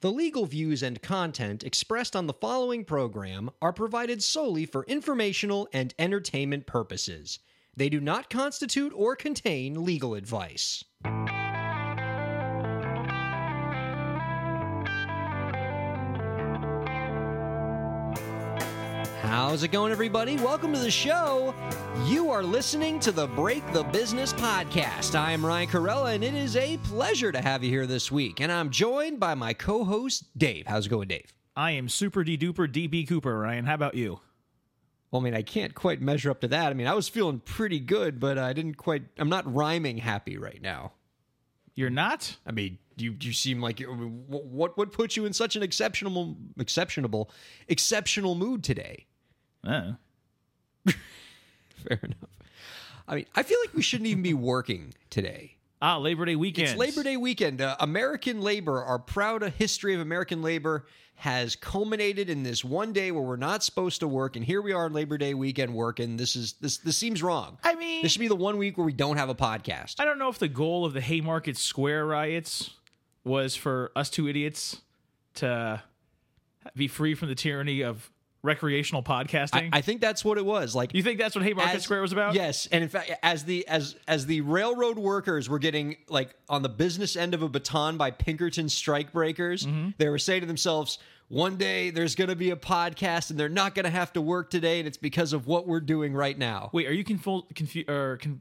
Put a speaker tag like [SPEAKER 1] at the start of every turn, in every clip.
[SPEAKER 1] The legal views and content expressed on the following program are provided solely for informational and entertainment purposes. They do not constitute or contain legal advice. How's it going, everybody? Welcome to the show. You are listening to the Break the Business podcast. I am Ryan Kairalla, and it is a pleasure to have you here this week. And I'm joined by my co host, Dave. How's it going, Dave?
[SPEAKER 2] I am super D duper DB Cooper, Ryan. How about you?
[SPEAKER 1] Well, I mean, I can't quite measure up to that. I mean, I was feeling pretty good, but I didn't quite, I'm not rhyming happy right now.
[SPEAKER 2] You're not?
[SPEAKER 1] I mean, you you seem like what what put you in such an exceptional exceptional exceptional mood today?
[SPEAKER 2] Uh,
[SPEAKER 1] Fair enough. I mean, I feel like we shouldn't even be working today.
[SPEAKER 2] ah, Labor Day weekend.
[SPEAKER 1] It's Labor Day weekend. Uh, American labor, our proud history of American labor, has culminated in this one day where we're not supposed to work, and here we are on Labor Day weekend working. This is this this seems wrong.
[SPEAKER 2] I mean,
[SPEAKER 1] This should be the one week where we don't have a podcast.
[SPEAKER 2] I don't know if the goal of the Haymarket Square riots was for us two idiots to be free from the tyranny of recreational podcasting.
[SPEAKER 1] I think that's what it was. Like
[SPEAKER 2] you think that's what Haymarket
[SPEAKER 1] as-
[SPEAKER 2] Square was about?
[SPEAKER 1] Yes, and in fact, as the as as the railroad workers were getting like on the business end of a baton by Pinkerton strike breakers,
[SPEAKER 2] Mm-hmm.
[SPEAKER 1] they were saying to themselves, "One day there's going to be a podcast, and they're not going to have to work today, and it's because of what we're doing right now."
[SPEAKER 2] Wait, are you conful- confu- or con-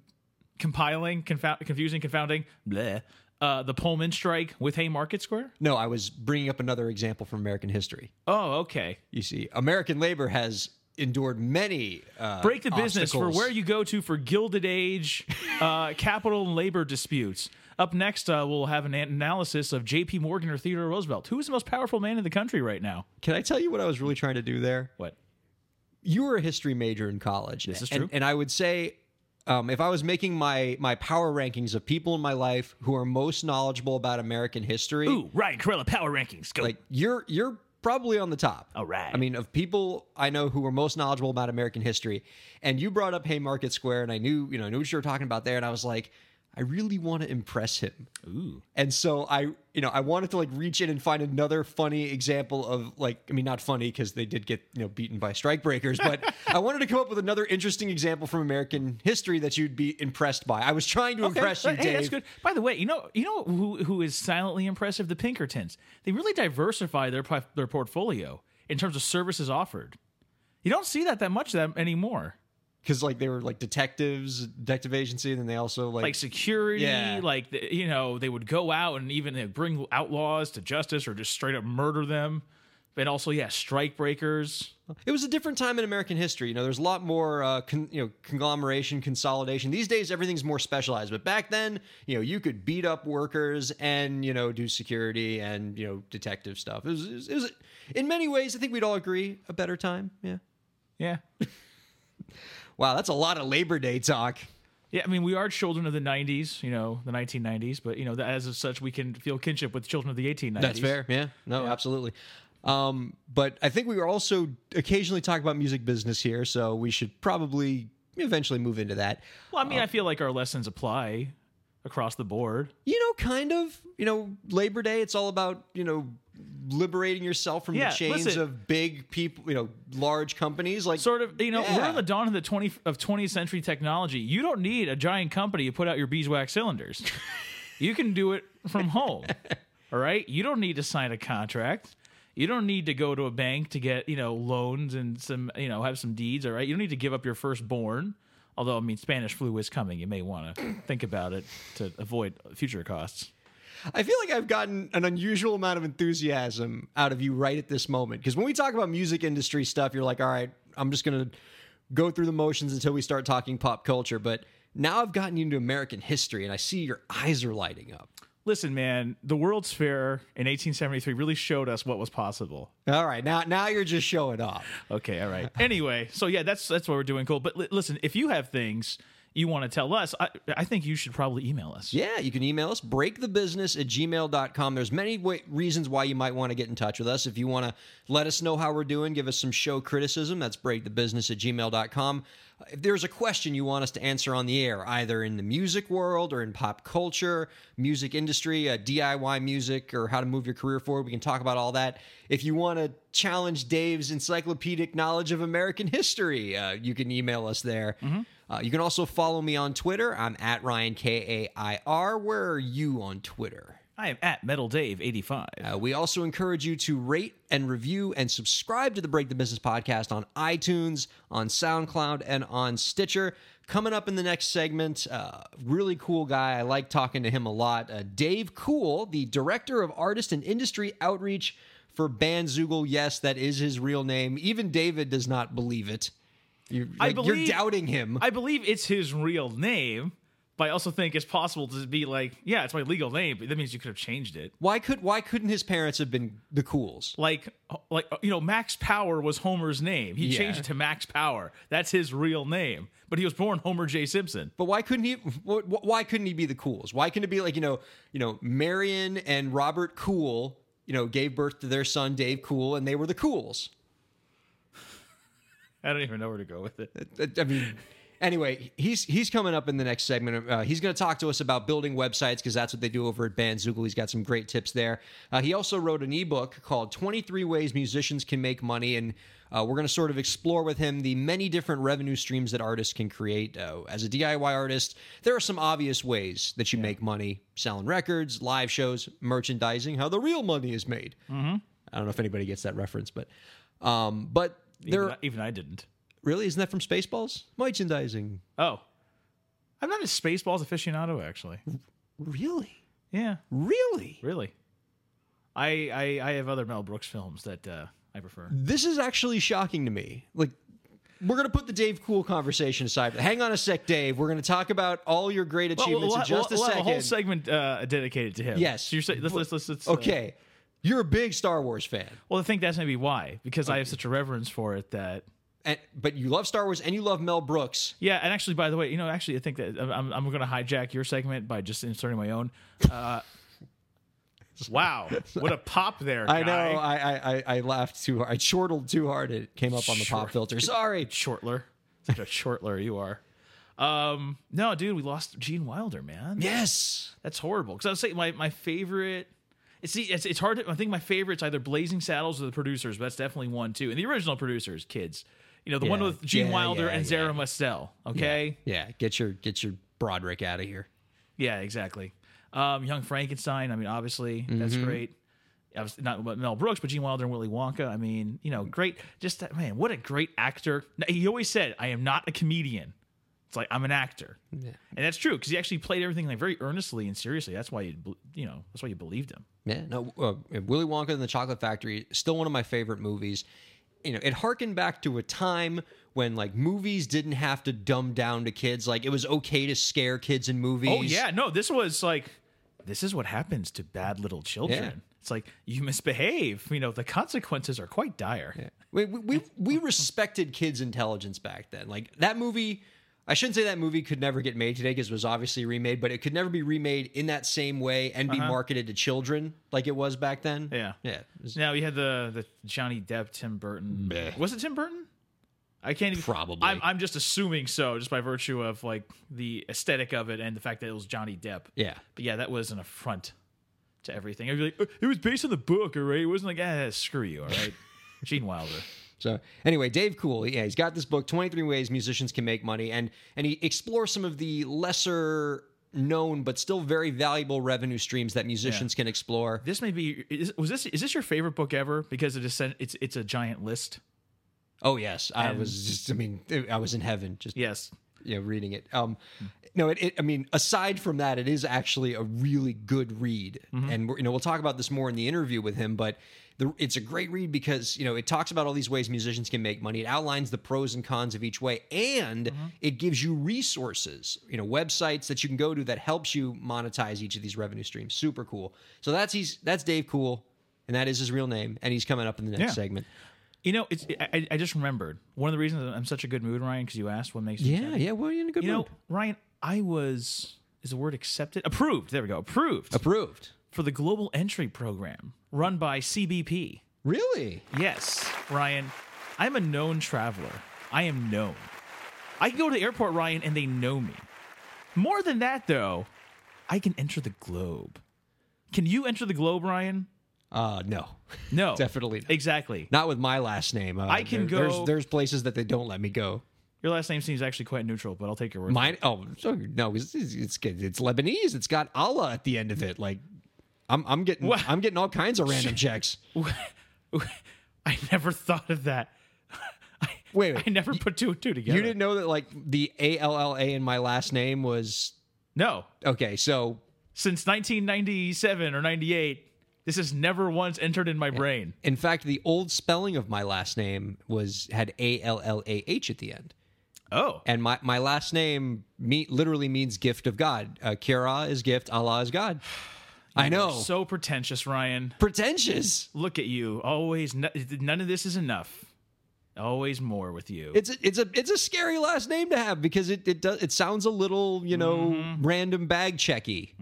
[SPEAKER 2] compiling, confou- confusing, confounding, bleh, uh, the Pullman strike with Haymarket Square?
[SPEAKER 1] No, I was bringing up another example from American history.
[SPEAKER 2] Oh, okay.
[SPEAKER 1] You see, American labor has endured many uh,
[SPEAKER 2] break the business for where you go to for Gilded Age, uh, capital and labor disputes. Up next, uh, we'll have an analysis of J.P. Morgan or Theodore Roosevelt. Who is the most powerful man in the country right now?
[SPEAKER 1] Can I tell you what I was really trying to do there?
[SPEAKER 2] What?
[SPEAKER 1] you were a history major in college.
[SPEAKER 2] This is
[SPEAKER 1] and,
[SPEAKER 2] true.
[SPEAKER 1] And I would say, um, if I was making my my power rankings of people in my life who are most knowledgeable about American history,
[SPEAKER 2] Ooh, Ryan Kairalla Power Rankings. Go.
[SPEAKER 1] like you're you're probably on the top.
[SPEAKER 2] All right.
[SPEAKER 1] I mean, of people I know who are most knowledgeable about American history, and you brought up Haymarket Square, and I knew you know I knew what you were talking about there, and I was like. I really want to impress him.
[SPEAKER 2] Ooh.
[SPEAKER 1] And so I, you know, I wanted to like reach in and find another funny example of like, I mean, not funny because they did get, you know, beaten by strikebreakers, but I wanted to come up with another interesting example from American history that you'd be impressed by. I was trying to
[SPEAKER 2] Okay,
[SPEAKER 1] impress you,
[SPEAKER 2] hey,
[SPEAKER 1] Dave.
[SPEAKER 2] that's good. By the way, you know, you know who who is silently impressive? The Pinkertons. They really diversify their their portfolio in terms of services offered. You don't see that that much that anymore.
[SPEAKER 1] Because like they were like detectives, detective agency, and then they also like,
[SPEAKER 2] like security,
[SPEAKER 1] Yeah.
[SPEAKER 2] like you know, they would go out and even bring outlaws to justice or just straight up murder them. And also, yeah, strike breakers.
[SPEAKER 1] it was a different time in American history. You know, there's a lot more, uh, con- you know, conglomeration, consolidation. These days, everything's more specialized. But back then, you know, you could beat up workers and you know do security and you know detective stuff. It was, it was, it was in many ways, I think we'd all agree, a better time. Yeah.
[SPEAKER 2] Yeah,
[SPEAKER 1] Wow, that's a lot of Labor Day talk.
[SPEAKER 2] yeah. I mean, we are children of the '90s, you know, the 1990s, but you know, as of such, we can feel kinship with children of the 1890s.
[SPEAKER 1] That's fair. Yeah. No, absolutely. Um, but I think we were also occasionally talk about music business here, so we should probably eventually move into that.
[SPEAKER 2] Well, I mean, I feel like our lessons apply across the board.
[SPEAKER 1] You know, kind of. You know, Labor Day, it's all about, you know, liberating yourself from
[SPEAKER 2] Yeah,
[SPEAKER 1] the chains
[SPEAKER 2] listen.
[SPEAKER 1] of big people, you know, large companies like
[SPEAKER 2] Sort of, you know, we're
[SPEAKER 1] Yeah.
[SPEAKER 2] in the dawn of the 20 of 20th century technology. You don't need a giant company to put out your beeswax cylinders. you can do it from home. All right? You don't need to sign a contract. You don't need to go to a bank to get, you know, loans and some, you know, have some deeds, all right? You don't need to give up your firstborn. Although, I mean, Spanish flu is coming. You may want to think about it to avoid future costs.
[SPEAKER 1] I feel like I've gotten an unusual amount of enthusiasm out of you right at this moment. Because when we talk about music industry stuff, you're like, all right, I'm just going to go through the motions until we start talking pop culture. But now I've gotten you into American history and I see your eyes are lighting up.
[SPEAKER 2] Listen, man, the World's Fair in 1873 really showed us what was possible.
[SPEAKER 1] All right, now now you're just showing off.
[SPEAKER 2] Okay, all right. Anyway, so yeah, that's that's what we're doing. Cool. But li- listen, if you have things you want to tell us, I, I think you should probably email us.
[SPEAKER 1] Yeah, you can email us, breakthebusiness at gmail.com. There's many way, reasons why you might want to get in touch with us. If you want to let us know how we're doing, give us some show criticism, that's breakthebusiness at gmail.com. If there's a question you want us to answer on the air, either in the music world or in pop culture, music industry, uh, DIY music, or how to move your career forward, we can talk about all that. If you want to challenge Dave's encyclopedic knowledge of American history, uh, you can email us there. Uh, you can also follow me on Twitter. I'm at Ryan K A I R. Where are you on Twitter?
[SPEAKER 2] I am at Metal Dave eighty five.
[SPEAKER 1] Uh, we also encourage you to rate and review and subscribe to the Break the Business podcast on iTunes, on SoundCloud, and on Stitcher. Coming up in the next segment, uh, really cool guy. I like talking to him a lot. Uh, Dave Cool, the director of artist and industry outreach for Bandzoogle. Yes, that is his real name. Even David does not believe it. You're,
[SPEAKER 2] I believe-
[SPEAKER 1] you're doubting him.
[SPEAKER 2] I believe it's his real name, but I also think it's possible to be like, yeah, it's my legal name, but that means you could have changed it.
[SPEAKER 1] why could why couldn't his parents have been the Cools?
[SPEAKER 2] Like, like you know, Max Power was Homer's name. He
[SPEAKER 1] Yeah.
[SPEAKER 2] changed it to Max Power. That's his real name. But he was born Homer J. Simpson.
[SPEAKER 1] But why couldn't he? wh- wh- Why couldn't he be the Cools? Why couldn't it be like you know, you know, Marion and Robert Cool, you know, gave birth to their son Dave Cool, and they were the Cools.
[SPEAKER 2] I don't even know where to go with it.
[SPEAKER 1] I mean, anyway, he's he's coming up in the next segment. Uh, he's going to talk to us about building websites because that's what they do over at Bandzoogle. He's got some great tips there. Uh, he also wrote an ebook called "23 Ways Musicians Can Make Money," and uh, we're going to sort of explore with him the many different revenue streams that artists can create. Uh, as a DIY artist, there are some obvious ways that you make money: selling records, live shows, merchandising. How the real money is made. Mm-hmm. I don't know if anybody gets that reference, but um, but there
[SPEAKER 2] Even, I- even I didn't.
[SPEAKER 1] Really? Isn't that from Spaceballs? Merchandising.
[SPEAKER 2] Oh, I'm not a Spaceballs aficionado, actually.
[SPEAKER 1] Really?
[SPEAKER 2] Yeah,
[SPEAKER 1] Really?
[SPEAKER 2] really. I I, I have other Mel Brooks films that uh, I prefer.
[SPEAKER 1] This is actually shocking to me. Like, we're going to put the Dave Cool conversation aside. But hang on a sec, Dave. We're going to talk about all your great achievements
[SPEAKER 2] we'll,
[SPEAKER 1] in just
[SPEAKER 2] we'll-
[SPEAKER 1] a
[SPEAKER 2] we'll
[SPEAKER 1] second.
[SPEAKER 2] have a whole segment uh, dedicated to him.
[SPEAKER 1] Yes.
[SPEAKER 2] So you're let's let's let's, uh,
[SPEAKER 1] okay. You're a big Star Wars fan.
[SPEAKER 2] well, I think that's maybe why because I have such a reverence for it that
[SPEAKER 1] And, but you love Star Wars and you love Mel Brooks.
[SPEAKER 2] Yeah, and actually, by the way, you know, actually, I think that I'm, I'm going to hijack your segment by just inserting my own. Uh, wow, what a pop there!
[SPEAKER 1] I know. I, I, I laughed too hard. I chortled too hard. It came up on the pop filter. Sorry.
[SPEAKER 2] Shortler, such a shortler you are. Um, no, dude, we lost Gene Wilder, man.
[SPEAKER 1] Yes.
[SPEAKER 2] That's horrible. Because I was saying my my favorite. See, it's it's hard to. I think my favorite's either Blazing Saddles or the producers, but that's definitely one too. And the original producers, kids. You know, the one with Gene
[SPEAKER 1] yeah,
[SPEAKER 2] Wilder
[SPEAKER 1] yeah,
[SPEAKER 2] and
[SPEAKER 1] yeah.
[SPEAKER 2] Zero Mostel. Okay.
[SPEAKER 1] Yeah. Get your get your Broderick out of here.
[SPEAKER 2] Yeah, exactly. Um, Young Frankenstein. I mean, obviously that's
[SPEAKER 1] Mm-hmm.
[SPEAKER 2] great. Obviously, not Mel Brooks, but Gene Wilder and Willy Wonka. I mean, you know, great. Just that man, what a great actor. He always said, "I am not a comedian." It's like I'm an actor,
[SPEAKER 1] Yeah.
[SPEAKER 2] and that's true because he actually played everything like very earnestly and seriously. That's why you, you know, that's why you believed him.
[SPEAKER 1] Yeah, no, uh, Willy Wonka and the Chocolate Factory, still one of my favorite movies. You know, it harkened back to a time when like movies didn't have to dumb down to kids. Like it was okay to scare kids in movies.
[SPEAKER 2] Oh yeah, no, this was like, this is what happens to bad little children.
[SPEAKER 1] Yeah.
[SPEAKER 2] It's like you misbehave. You know, the consequences are quite dire.
[SPEAKER 1] we we we, we respected kids' intelligence back then. Like that movie. I shouldn't say that movie could never get made today because it was obviously remade, but it could never be remade in that same way and be marketed to children like it was back then.
[SPEAKER 2] Uh-huh. Yeah.
[SPEAKER 1] yeah. It was-
[SPEAKER 2] Now you had the the Johnny Depp, Tim Burton.
[SPEAKER 1] Bleh.
[SPEAKER 2] Was it Tim Burton? I can't even.
[SPEAKER 1] Probably.
[SPEAKER 2] I'm, I'm just assuming so, just by virtue of like the aesthetic of it and the fact that it was Johnny Depp.
[SPEAKER 1] yeah.
[SPEAKER 2] But yeah, that was an affront to everything. I'd be like, "Uh, it was based on the book, all right? It wasn't like, ah, screw you, all right? Gene Wilder.
[SPEAKER 1] So anyway, Dave Cool, yeah, he's got this book, 23 Ways Musicians Can Make Money, and and he explores some of the lesser known but still very valuable revenue streams that musicians can explore.
[SPEAKER 2] This may be. Is, was this? Is this your favorite book ever? Because it is. It's it's a giant list.
[SPEAKER 1] Oh yes, I was just I mean, I was in heaven just
[SPEAKER 2] Yes.
[SPEAKER 1] you know reading it. Um no, it, it I mean, aside from that, it is actually a really good read. And we're, you know, we'll talk about this more in the interview with him, but the, it's a great read because you know it talks about all these ways musicians can make money. It outlines the pros and cons of each way, and mm-hmm. it gives you resources, you know, websites that you can go to that helps you monetize each of these revenue streams. Super cool. So that's he's that's Dave Cool, and that is his real name, and he's coming up in the next
[SPEAKER 2] Yeah.
[SPEAKER 1] segment.
[SPEAKER 2] You know, it's I, I just remembered one of the reasons I'm such a good mood, Ryan, because you asked what makes
[SPEAKER 1] Yeah, yeah. Well, you're in a good
[SPEAKER 2] You know. Ryan, I was is the word accepted approved. There we go, approved
[SPEAKER 1] Approved.
[SPEAKER 2] For the global entry program run by CBP.
[SPEAKER 1] Really?
[SPEAKER 2] Yes, Ryan, I'm a known traveler. I am known. I can go to the airport, Ryan, and they know me. More than that, though, I can enter the globe. Can you enter the globe, Ryan?
[SPEAKER 1] Uh, no.
[SPEAKER 2] No,
[SPEAKER 1] Definitely not.
[SPEAKER 2] Exactly.
[SPEAKER 1] Not with my last name. Uh,
[SPEAKER 2] I can
[SPEAKER 1] there-
[SPEAKER 2] go-
[SPEAKER 1] There's, there's places that they don't let me go.
[SPEAKER 2] Your last name seems actually quite neutral, but I'll take your word. for
[SPEAKER 1] Mine. Oh, no. It's, it's. It's Lebanese. It's got Allah at the end of it. Like, I'm I'm getting
[SPEAKER 2] What?
[SPEAKER 1] I'm getting all kinds of random checks.
[SPEAKER 2] I never thought of that. I,
[SPEAKER 1] Wait, wait.
[SPEAKER 2] I never put two and two together.
[SPEAKER 1] You didn't know that like the A L L A in my last name was
[SPEAKER 2] No,
[SPEAKER 1] okay. So
[SPEAKER 2] since 1997 or 98, this has never once entered in my brain.
[SPEAKER 1] in fact, the old spelling of my last name was had A L L A H at the end.
[SPEAKER 2] Oh,
[SPEAKER 1] And my, my last name me, literally means gift of God. Uh, Kira is gift, Allah is God. I know.
[SPEAKER 2] so pretentious, Ryan.
[SPEAKER 1] pretentious.
[SPEAKER 2] Look at you. Always, none of this is enough. Always more with you.
[SPEAKER 1] It's a, it's a it's a scary last name to have because it it does it sounds a little you know
[SPEAKER 2] Mm-hmm.
[SPEAKER 1] random bag checky.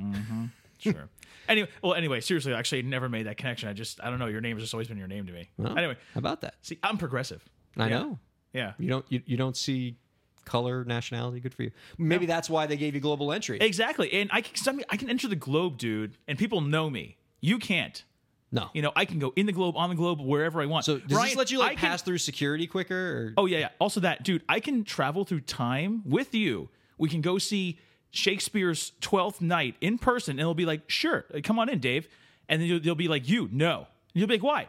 [SPEAKER 2] sure. Anyway, well, anyway, seriously, actually, never made that connection. I just, I don't know. Your name has just always been your name to me.
[SPEAKER 1] Well,
[SPEAKER 2] Anyway,
[SPEAKER 1] how about that?
[SPEAKER 2] see, I'm progressive.
[SPEAKER 1] I
[SPEAKER 2] Yeah.
[SPEAKER 1] know
[SPEAKER 2] Yeah.
[SPEAKER 1] you don't you, you don't see color nationality. Good for you. Maybe that's why they gave you global entry.
[SPEAKER 2] Exactly. And I can, some- I can enter the globe, dude, and people know me. You can't.
[SPEAKER 1] no.
[SPEAKER 2] You know, I can go in the globe, on the globe, wherever I want.
[SPEAKER 1] So does
[SPEAKER 2] Ryan,
[SPEAKER 1] this let you like
[SPEAKER 2] I can-
[SPEAKER 1] pass through security quicker? Or?
[SPEAKER 2] Oh yeah, yeah. Also that, dude, I can travel through time with you. We can go see Shakespeare's Twelfth Night in person, and it'll be like, sure, come on in, Dave. And then they'll be like, you, no. And you'll be like, why?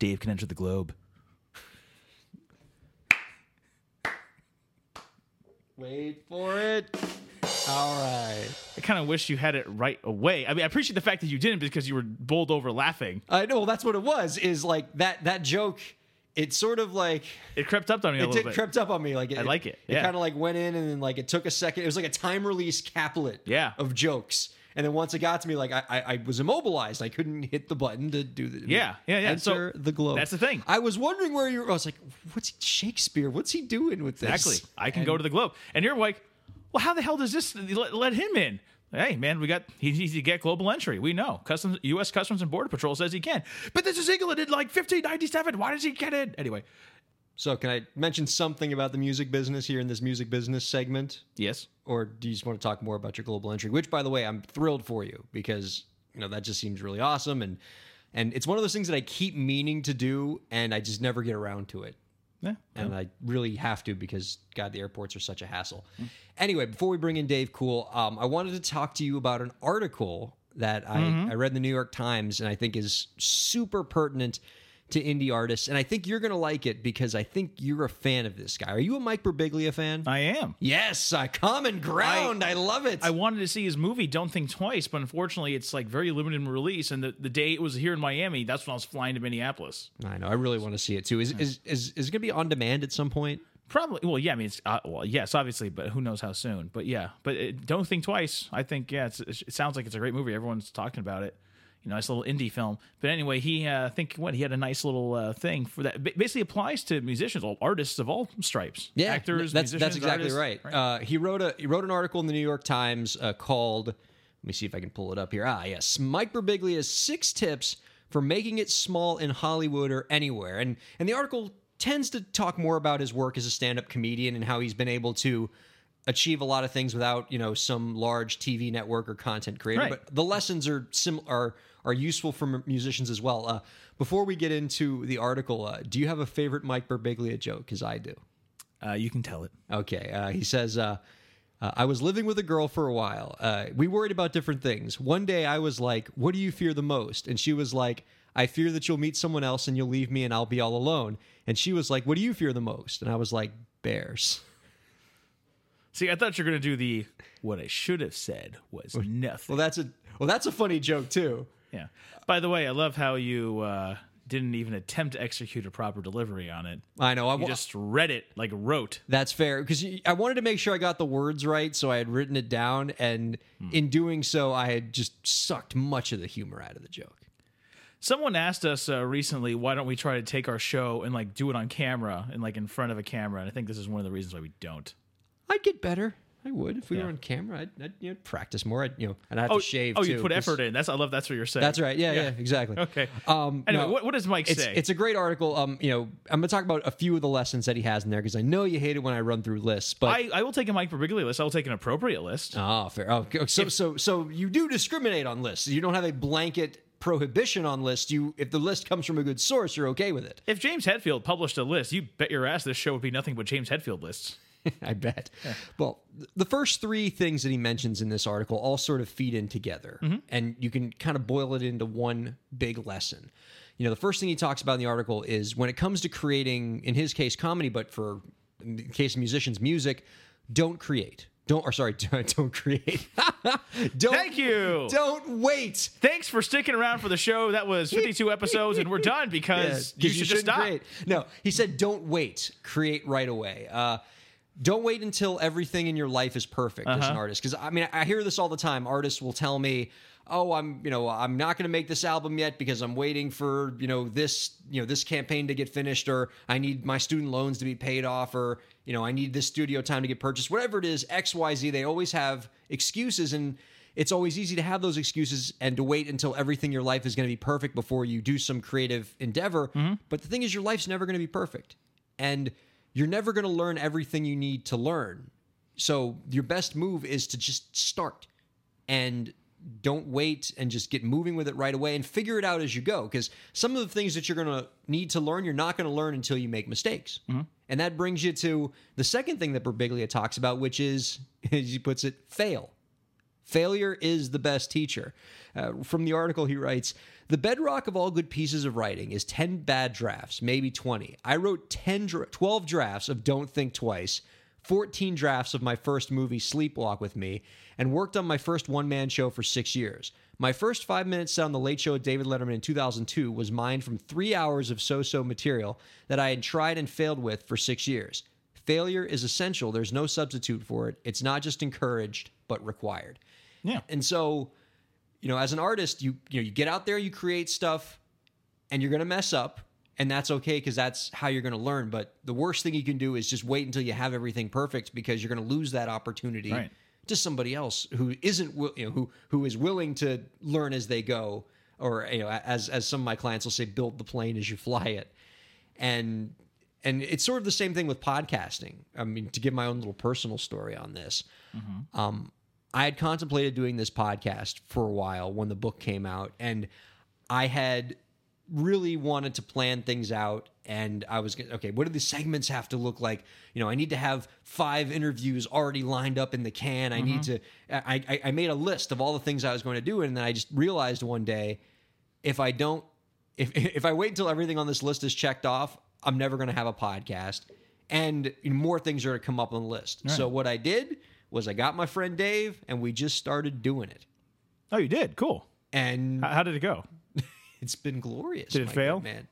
[SPEAKER 2] Dave can enter the globe.
[SPEAKER 1] Wait for it. All right.
[SPEAKER 2] I kind of wish you had it right away. I mean, I appreciate the fact that you didn't because you were bowled over laughing.
[SPEAKER 1] I know. Well, that's what it was. Is like that that joke. It sort of like
[SPEAKER 2] It crept up on me a
[SPEAKER 1] it
[SPEAKER 2] little
[SPEAKER 1] did
[SPEAKER 2] bit.
[SPEAKER 1] crept up on me. Like it,
[SPEAKER 2] I like it,
[SPEAKER 1] It
[SPEAKER 2] yeah.
[SPEAKER 1] kind of like went in and then like it took a second. It was like a time release caplet.
[SPEAKER 2] Yeah.
[SPEAKER 1] Of jokes. And then once it got to me, like I, I, I was immobilized. I couldn't hit the button to do the
[SPEAKER 2] Yeah, yeah, yeah. So,
[SPEAKER 1] the globe.
[SPEAKER 2] that's the thing.
[SPEAKER 1] I was wondering where you. were. I was like, what's Shakespeare? What's he doing with this?
[SPEAKER 2] Exactly. I can
[SPEAKER 1] And-
[SPEAKER 2] go to the globe. And you're like, well, how the hell does this let, let him in? Hey, man, we got he needs to get global entry. We know. Customs US Customs and Border Patrol says he can. But this is England in like 1597. Why does he get in? Anyway.
[SPEAKER 1] So can I mention something about the music business here in this music business segment?
[SPEAKER 2] Yes.
[SPEAKER 1] or do you just want to talk more about your global entry which by the way i'm thrilled for you because you know that just seems really awesome and and it's one of those things that i keep meaning to do and i just never get around to it
[SPEAKER 2] Yeah.
[SPEAKER 1] and i really have to because god the airports are such a hassle anyway before we bring in dave cool um, i wanted to talk to you about an article that I, I read in the new york times and i think is super pertinent to indie artists and i think you're going to like it because i think you're a fan of this guy are you a mike birbiglia fan
[SPEAKER 2] I am.
[SPEAKER 1] Yes, a common ground. I, love it.
[SPEAKER 2] I wanted to see his movie Don't Think Twice, but unfortunately it's like very limited release and the, the day it was here in Miami, that's when I was flying to Minneapolis.
[SPEAKER 1] I know. I really want to see it too. Is is is, is it going to be on demand at some point?
[SPEAKER 2] Probably. Well, yeah. I mean, it's uh, well, yes, obviously, but who knows how soon? But yeah, but it, don't think twice. I think yeah, it's, it sounds like it's a great movie. Everyone's talking about it. You know, nice little indie film. But anyway, he uh, I think what he had a nice little uh, thing for that. Ba- Basically, applies to musicians, all artists of all stripes. Yeah, actors.
[SPEAKER 1] That's
[SPEAKER 2] musicians,
[SPEAKER 1] that's exactly
[SPEAKER 2] artists.
[SPEAKER 1] right. Uh, he wrote a he wrote an article in the New York Times uh, called. Let me see if I can pull it up here. Ah, yes, Mike Birbiglia's six tips for making it small in Hollywood or anywhere, and and the article tends to talk more about his work as a stand up comedian and how he's been able to achieve a lot of things without you know some large TV network or content creator.
[SPEAKER 2] Right.
[SPEAKER 1] But the lessons are sim- are are useful for m- musicians as well. Uh, before we get into the article, uh, do you have a favorite Mike Birbiglia joke? Because I do.
[SPEAKER 2] Uh, you can tell it.
[SPEAKER 1] Okay. Uh, he says, uh, uh, I was living with a girl for a while. Uh, we worried about different things. One day I was like, What do you fear the most? And she was like, I fear that you'll meet someone else and you'll leave me and I'll be all alone. And she was like, What do you fear the most? And I was like, Bears.
[SPEAKER 2] See, I thought you were gonna do the what I should have said was nothing.
[SPEAKER 1] Well, that's a well, that's a funny joke too.
[SPEAKER 2] Yeah. By the way, I love how you uh, didn't even attempt to execute a proper delivery on it.
[SPEAKER 1] I know. I
[SPEAKER 2] You just read it like wrote.
[SPEAKER 1] That's fair because I wanted to make sure I got the words right, so I had written it down, and in doing so, I had just sucked much of the humor out of the joke.
[SPEAKER 2] Someone asked us uh, recently, why don't we try to take our show and like do it on camera and like in front of a camera? And I think this is one of the reasons why we don't.
[SPEAKER 1] I'd get better. I would if we
[SPEAKER 2] Yeah.
[SPEAKER 1] were on camera. I'd, I'd you know, practice more. I'd you know, and I'd have
[SPEAKER 2] Oh,
[SPEAKER 1] to shave.
[SPEAKER 2] oh, you put effort in. That's I love. That's what you're saying.
[SPEAKER 1] That's right. Yeah, yeah,
[SPEAKER 2] Yeah.
[SPEAKER 1] exactly.
[SPEAKER 2] Okay.
[SPEAKER 1] Um,
[SPEAKER 2] Anyway,
[SPEAKER 1] no,
[SPEAKER 2] what, what does Mike
[SPEAKER 1] it's
[SPEAKER 2] say?
[SPEAKER 1] it's a great article. Um, you know, I'm gonna talk about a few of the lessons that he has in there because I know you hate it when I run through lists, but
[SPEAKER 2] I, I will take a Mike Birbiglia list. I will take an appropriate list.
[SPEAKER 1] Oh, fair. Oh, so so so you do discriminate on lists. You don't have a blanket prohibition on lists. You, if the list comes from a good source, you're okay with it.
[SPEAKER 2] If James Hetfield published a list, you bet your ass this show would be nothing but James Hetfield lists.
[SPEAKER 1] I bet. Well, the first three things that he mentions in this article all sort of feed in together, and you can kind of boil it into one big lesson. You know, the first thing he talks about in the article is when it comes to creating, in his case, comedy, but for in the case of musicians, music, don't create. Don't, or sorry, don't create. don't,
[SPEAKER 2] Thank you.
[SPEAKER 1] Don't wait.
[SPEAKER 2] Thanks for sticking around for the show. That was 52 episodes, and we're done because you should just
[SPEAKER 1] shouldn't
[SPEAKER 2] stop.
[SPEAKER 1] create. No, he said, don't wait. Create right away. Uh, don't wait until everything in your life is perfect as an
[SPEAKER 2] Uh-huh.
[SPEAKER 1] artist. Because I mean, I hear this all the time. Artists will tell me, "Oh, I'm, you know, I'm not going to make this album yet because I'm waiting for, you know, this, you know, this campaign to get finished, or I need my student loans to be paid off, or you know, I need this studio time to get purchased. Whatever it is, X, Y, Z. They always have excuses and it's always easy to have those excuses and to wait until everything in your life is going to be perfect before you do some creative endeavor. But the thing is, your life's never going to be perfect. And you're never going to learn everything you need to learn. So your best move is to just start and don't wait and just get moving with it right away and figure it out as you go. Because some of the things that you're going to need to learn, you're not going to learn until you make mistakes. And that brings you to the second thing that Birbiglia talks about, which is, as he puts it, fail. Failure is the best teacher. Uh, from the article, he writes The bedrock of all good pieces of writing is 10 bad drafts, maybe 20. I wrote 10, dra- 12 drafts of Don't Think Twice, 14 drafts of my first movie, Sleepwalk with Me, and worked on my first one man show for six years. My first five minute set on The Late Show with David Letterman in 2002 was mined from three hours of so so material that I had tried and failed with for six years. Failure is essential. There's no substitute for it. It's not just encouraged, but required.
[SPEAKER 2] Yeah.
[SPEAKER 1] And so, you know, as an artist, you you know, you get out there, you create stuff, and you're going to mess up, and that's okay because that's how you're going to learn. But the worst thing you can do is just wait until you have everything perfect because you're going to lose that opportunity
[SPEAKER 2] Right.
[SPEAKER 1] to somebody else who isn't you know who who is willing to learn as they go, or you know, as as some of my clients will say, build the plane as you fly it, and. And it's sort of the same thing with podcasting. I mean, to give my own little personal story on this, um, I had contemplated doing this podcast for a while when the book came out, and I had really wanted to plan things out. And I was gonna, okay. What do the segments have to look like? You know, I need to have five interviews already lined up in the can. I need mm-hmm. to. I, I I made a list of all the things I was going to do, and then I just realized one day, if I don't, if if I wait until everything on this list is checked off, I'm never going to have a podcast, and more things are going to come up on the list. So what I did was I got my friend Dave, and we just started doing it,
[SPEAKER 2] Oh, you did. Cool.
[SPEAKER 1] and
[SPEAKER 2] How, how did it go?
[SPEAKER 1] it's been glorious.
[SPEAKER 2] Did it fail?
[SPEAKER 1] man?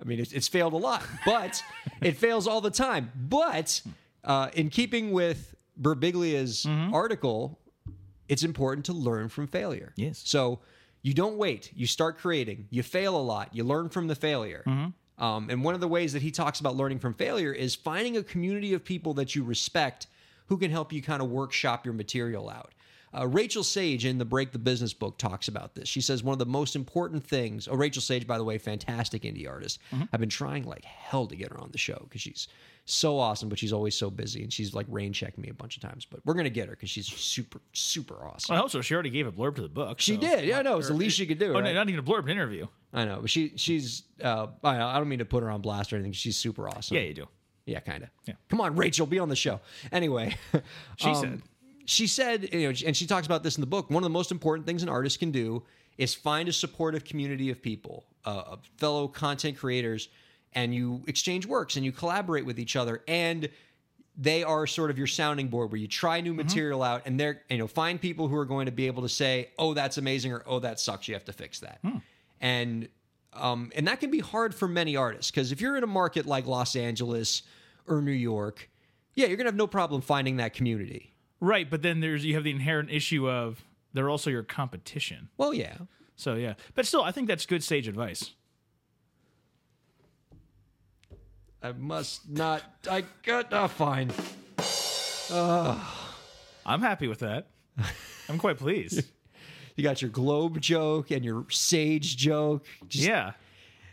[SPEAKER 1] I mean, it's, it's failed a lot, but it fails all the time. But uh, in keeping with Birbiglia's
[SPEAKER 2] Mm-hmm.
[SPEAKER 1] article, it's important to learn from failure.
[SPEAKER 2] Yes.
[SPEAKER 1] So you don't wait. You start creating. You fail a lot. You learn from the failure.
[SPEAKER 2] Mm-hmm.
[SPEAKER 1] Um, and one of the ways that he talks about learning from failure is finding a community of people that you respect who can help you kind of workshop your material out. Uh, Rachael Sage in the Break the Business book talks about this. She says one of the most important things. Oh, Rachael Sage, by the way, fantastic indie artist. I've been trying like hell to get her on the show because she's so awesome, but she's always so busy, and she's like rain checking me a bunch of times. But we're gonna get her because she's super, super awesome.
[SPEAKER 2] I hope so. She already gave a blurb to the book.
[SPEAKER 1] She
[SPEAKER 2] so-
[SPEAKER 1] did, yeah. No, it's the least she could do.
[SPEAKER 2] Oh, no,
[SPEAKER 1] right?
[SPEAKER 2] not even a blurb, an interview.
[SPEAKER 1] I know, but she she's. Uh, I, I don't mean to put her on blast or anything. She's super awesome.
[SPEAKER 2] Yeah, you do.
[SPEAKER 1] Yeah, kind of.
[SPEAKER 2] Yeah.
[SPEAKER 1] Come on, Rachael, be on the show. Anyway,
[SPEAKER 2] She
[SPEAKER 1] um,
[SPEAKER 2] said.
[SPEAKER 1] She said, you know, and she talks about this in the book. One of the most important things an artist can do is find a supportive community of people, uh, of fellow content creators, and you exchange works and you collaborate with each other. And they are sort of your sounding board where you try new material out and they're you know find people who are going to be able to say oh that's amazing or oh that sucks you have to fix that and um, and that can be hard for many artists because if you're in a market like los angeles or new york yeah you're gonna have no problem finding that community
[SPEAKER 2] Right, but then there's you have the inherent issue of they're also your competition.
[SPEAKER 1] well yeah
[SPEAKER 2] So yeah, but still, I think that's good sage advice.
[SPEAKER 1] I must not. I got. Oh, fine.
[SPEAKER 2] I'm happy with that. I'm quite pleased.
[SPEAKER 1] You got your globe joke and your sage joke. Just,
[SPEAKER 2] yeah.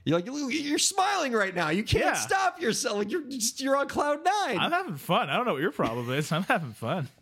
[SPEAKER 1] You're like you're smiling right now. You can't
[SPEAKER 2] Yeah.
[SPEAKER 1] stop yourself. Like you're just you're on cloud 9
[SPEAKER 2] I'm having fun. I don't know what your problem is. I'm having fun.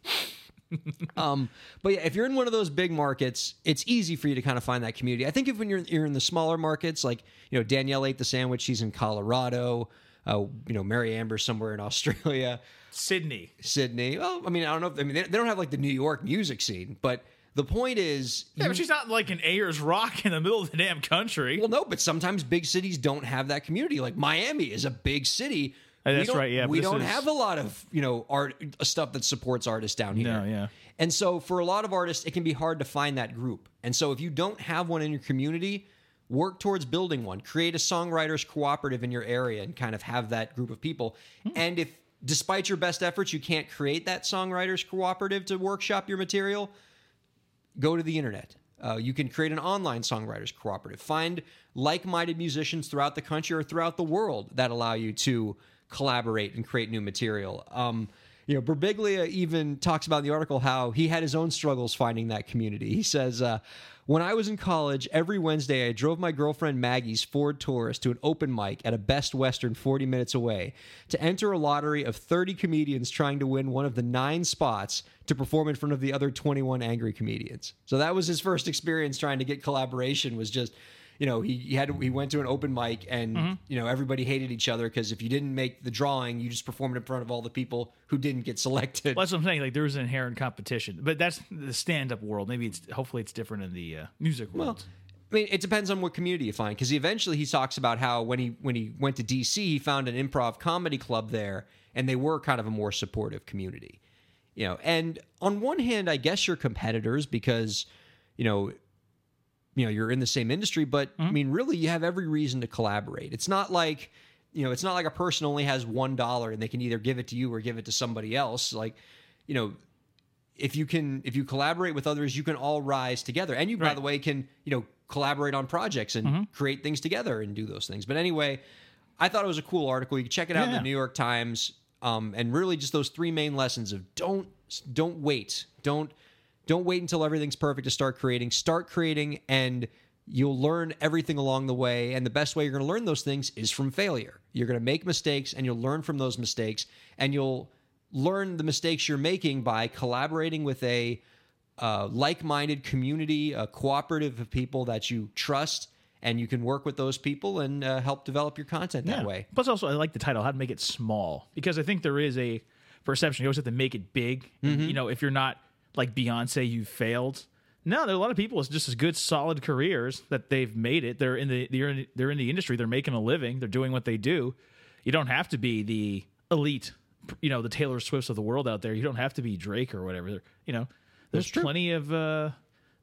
[SPEAKER 1] Um, but yeah, if you're in one of those big markets, it's easy for you to kind of find that community. I think if when you're you're in the smaller markets, like you know Danielle ate the sandwich, she's in Colorado. Uh, you know Mary Amber somewhere in Australia,
[SPEAKER 2] Sydney.
[SPEAKER 1] Sydney. Well, I mean I don't know. If, I mean they, they don't have like the New York music scene, but the point is,
[SPEAKER 2] Yeah, but she's not like an Ayers Rock in the middle of the damn country.
[SPEAKER 1] well, no, but sometimes big cities don't have that community. Like Miami is a big city.
[SPEAKER 2] Uh,
[SPEAKER 1] We
[SPEAKER 2] that's
[SPEAKER 1] don't-
[SPEAKER 2] right, yeah,
[SPEAKER 1] we don't
[SPEAKER 2] is-
[SPEAKER 1] have a lot of you know art stuff that supports artists down here.
[SPEAKER 2] No, yeah.
[SPEAKER 1] And so for a lot of artists, it can be hard to find that group. And so if you don't have one in your community, work towards building one. Create a songwriters cooperative in your area and kind of have that group of people. And if despite your best efforts you can't create that songwriters cooperative to workshop your material, go to the internet. Uh, you can create an online songwriters cooperative. Find like-minded musicians throughout the country or throughout the world that allow you to collaborate and create new material. Um, you know, Birbiglia even talks about in the article how he had his own struggles finding that community. He says, uh, "When I was in college, every Wednesday I drove my girlfriend Maggie's Ford Taurus to an open mic at a Best Western 40 minutes away to enter a lottery of 30 comedians trying to win one of the nine spots to perform in front of the other 21 angry comedians." So that was his first experience trying to get collaboration. Was just you know he, he had he went to an open mic and you know everybody hated each other because if you didn't make the drawing you just performed in front of all the people who didn't get selected
[SPEAKER 2] Well, that's what I'm saying. Like there's an inherent competition, but that's the stand-up world. Maybe it's hopefully it's different in the uh, music world.
[SPEAKER 1] I mean, it depends on what community you find. Because eventually, he talks about how when he when he went to DC, he found an improv comedy club there, and they were kind of a more supportive community. You know, and on one hand, I guess you're competitors because, you know, you know you're in the same industry, but I mean, really, you have every reason to collaborate. It's not like you know, it's not like a person only has one dollar and they can either give it to you or give it to somebody else. Like, you know, if you can if you collaborate with others you can all rise together. And you by the way can you know collaborate on projects and create things together and do those things. But anyway i thought it was a cool article. You can check it out in the new york times. Um, and really just those three main lessons of don't don't wait. Don't don't wait until everything's perfect to start creating start creating and you'll learn everything along the way and the best way you're going to learn those things is from failure you're going to make mistakes and you'll learn from those mistakes and you'll learn the mistakes you're making by collaborating with a uh, like-minded community, a cooperative of people that you trust, and you can work with those people and uh, help develop your content that
[SPEAKER 2] Yeah.
[SPEAKER 1] way.
[SPEAKER 2] Plus, also, I like the title, How to Make It Small, because I think there is a perception you always have to make it big.
[SPEAKER 1] Mm-hmm.
[SPEAKER 2] You know, if you're not like Beyonce, you failed. No, there are a lot of people with just as good, solid careers that they've made it. They're in the they're in, they're in the industry. They're making a living. They're doing what they do. You don't have to be the elite, you know, the Taylor Swifts of the world out there. You don't have to be Drake or whatever. You know, there's plenty of uh,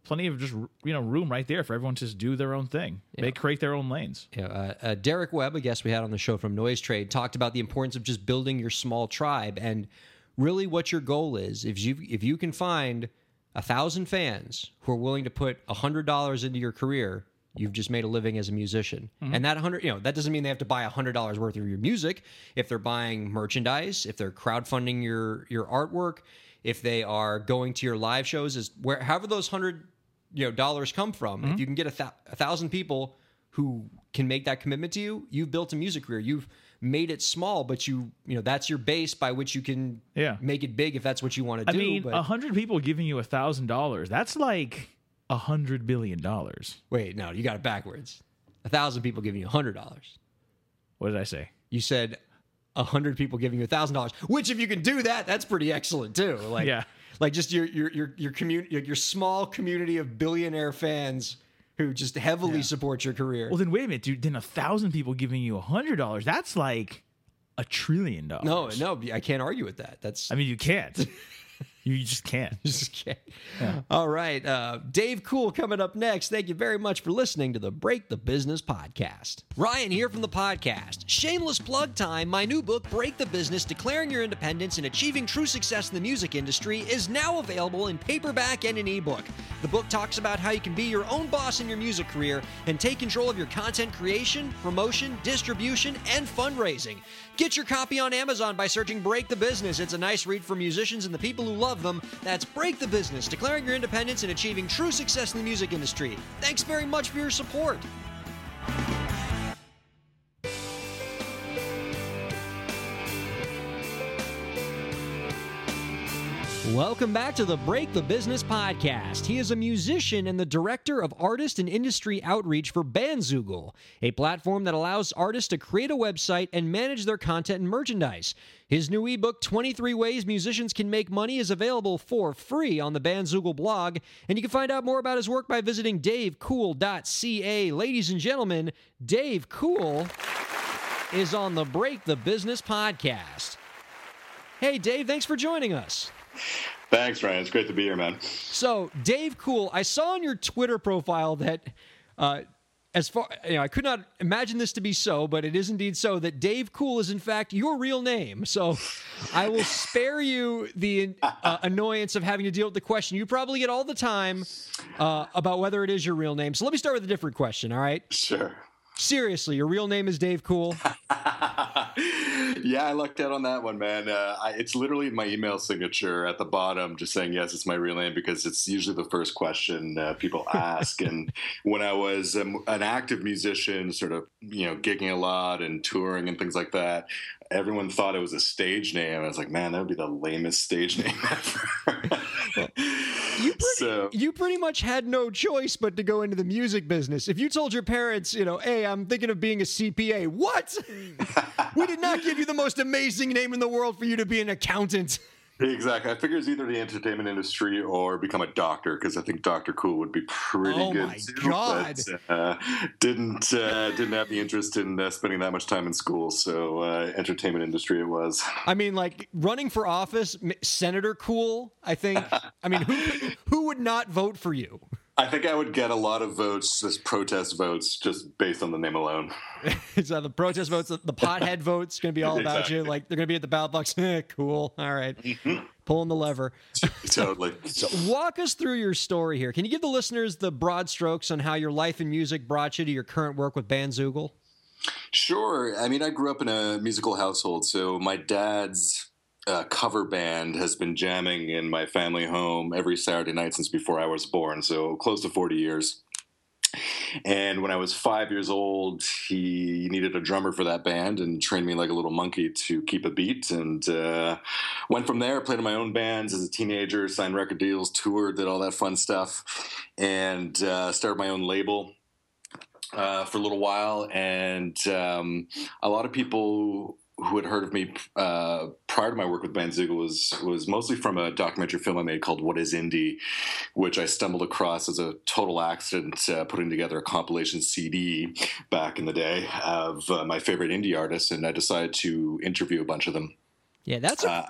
[SPEAKER 2] plenty of just you know room right there for everyone to just do their own thing. They create their own lanes.
[SPEAKER 1] Yeah, uh, uh, Derek Webb, a guest we had on the show from NoiseTrade, talked about the importance of just building your small tribe and really what your goal is. If you if you can find a thousand fans who are willing to put a hundred dollars into your career, you've just made a living as a musician. Mm-hmm. And that hundred, you know, that doesn't mean they have to buy a hundred dollars worth of your music. If they're buying merchandise, if they're crowdfunding your your artwork, if they are going to your live shows, is where however those hundred you know dollars come from. If mm-hmm. you can get a, thou- a thousand people who can make that commitment to you, you've built a music career. You've made it small, but you you know that's your base by which you can
[SPEAKER 2] Yeah.
[SPEAKER 1] make it big if that's what you want to
[SPEAKER 2] I
[SPEAKER 1] do.
[SPEAKER 2] mean, a hundred people giving you a thousand dollars. That's like a hundred billion dollars.
[SPEAKER 1] wait, no, you got it backwards. A thousand people giving you a hundred dollars.
[SPEAKER 2] What did I say?
[SPEAKER 1] You said a hundred people giving you a thousand dollars. Which, if you can do that, that's pretty excellent too. Like,
[SPEAKER 2] Yeah.
[SPEAKER 1] like just your your your your community, your small community of billionaire fans who just heavily support your career.
[SPEAKER 2] Well, then wait a minute, dude. Then a thousand people giving you a hundred dollars. That's like a trillion dollars.
[SPEAKER 1] no, no, I can't argue with that. That's
[SPEAKER 2] I mean, you can't. You just can't.
[SPEAKER 1] Just kidding. All right. Uh, Dave Cool coming up next. Thank you very much for listening to the Break the Business podcast. Ryan here from the podcast. Shameless plug time. My new book, Break the Business Declaring Your Independence and Achieving True Success in the Music Industry, is now available in paperback and an ebook. The book talks about how you can be your own boss in your music career and take control of your content creation, promotion, distribution, and fundraising. Get your copy on Amazon by searching Break the Business. It's a nice read for musicians and the people who love them. That's Break the Business, declaring your independence and achieving true success in the music industry. Thanks very much for your support. Welcome back to the Break the Business podcast. He is a musician and the director of artist and industry outreach for Bandzoogle, a platform that allows artists to create a website and manage their content and merchandise. His new ebook, 23 Ways Musicians Can Make Money, is available for free on the Bandzoogle blog, and you can find out more about his work by visiting davecool.ca. Ladies and gentlemen, Dave Cool is on the Break the Business podcast. Hey, Dave, thanks for joining us.
[SPEAKER 3] Thanks, Ryan. It's great to be here, man.
[SPEAKER 1] So, Dave Cool, I saw on your Twitter profile that, uh, as far you know, I could not imagine this to be so, but it is indeed so that Dave Cool is in fact your real name. So, I will spare you the uh, annoyance of having to deal with the question you probably get all the time uh, about whether it is your real name. So, let me start with a different question. All right?
[SPEAKER 3] Sure.
[SPEAKER 1] Seriously, your real name is Dave Cool.
[SPEAKER 3] yeah, I lucked out on that one, man. Uh, I, it's literally my email signature at the bottom, just saying yes, it's my real name because it's usually the first question uh, people ask. and when I was um, an active musician, sort of you know gigging a lot and touring and things like that, everyone thought it was a stage name. I was like, man, that would be the lamest stage name ever.
[SPEAKER 1] You, pretty, so, you pretty much had no choice but to go into the music business. If you told your parents, you know, hey, I'm thinking of being a CPA, what? we did not give you the most amazing name in the world for you to be an accountant.
[SPEAKER 3] Exactly. I figure it's either the entertainment industry or become a doctor because I think Doctor Cool would be pretty
[SPEAKER 1] oh
[SPEAKER 3] good.
[SPEAKER 1] my
[SPEAKER 3] too,
[SPEAKER 1] god!
[SPEAKER 3] But, uh, didn't uh, didn't have the interest in uh, spending that much time in school, so uh, entertainment industry it was.
[SPEAKER 1] I mean, like running for office, Senator Cool. I think. I mean, who who would not vote for you?
[SPEAKER 3] I think I would get a lot of votes, just protest votes, just based on the name alone.
[SPEAKER 1] so the protest votes, the pothead votes, going to be all about exactly. you. Like they're going to be at the ballot box. cool. All right. mm-hmm. Pulling the lever.
[SPEAKER 3] totally.
[SPEAKER 1] so walk us through your story here. Can you give the listeners the broad strokes on how your life in music brought you to your current work with Bandzoogle?
[SPEAKER 3] Sure. I mean, I grew up in a musical household, so my dad's uh, cover band has been jamming in my family home every Saturday night since before I was born, so close to 40 years. And when I was five years old, he needed a drummer for that band and trained me like a little monkey to keep a beat. And uh, went from there, played in my own bands as a teenager, signed record deals, toured, did all that fun stuff, and uh, started my own label. Uh, for a little while, and um, a lot of people who had heard of me uh, prior to my work with Bandzoogle was was mostly from a documentary film I made called "What Is Indie," which I stumbled across as a total accident, uh, putting together a compilation CD back in the day of uh, my favorite indie artists, and I decided to interview a bunch of them.
[SPEAKER 1] Yeah, that's. A- uh,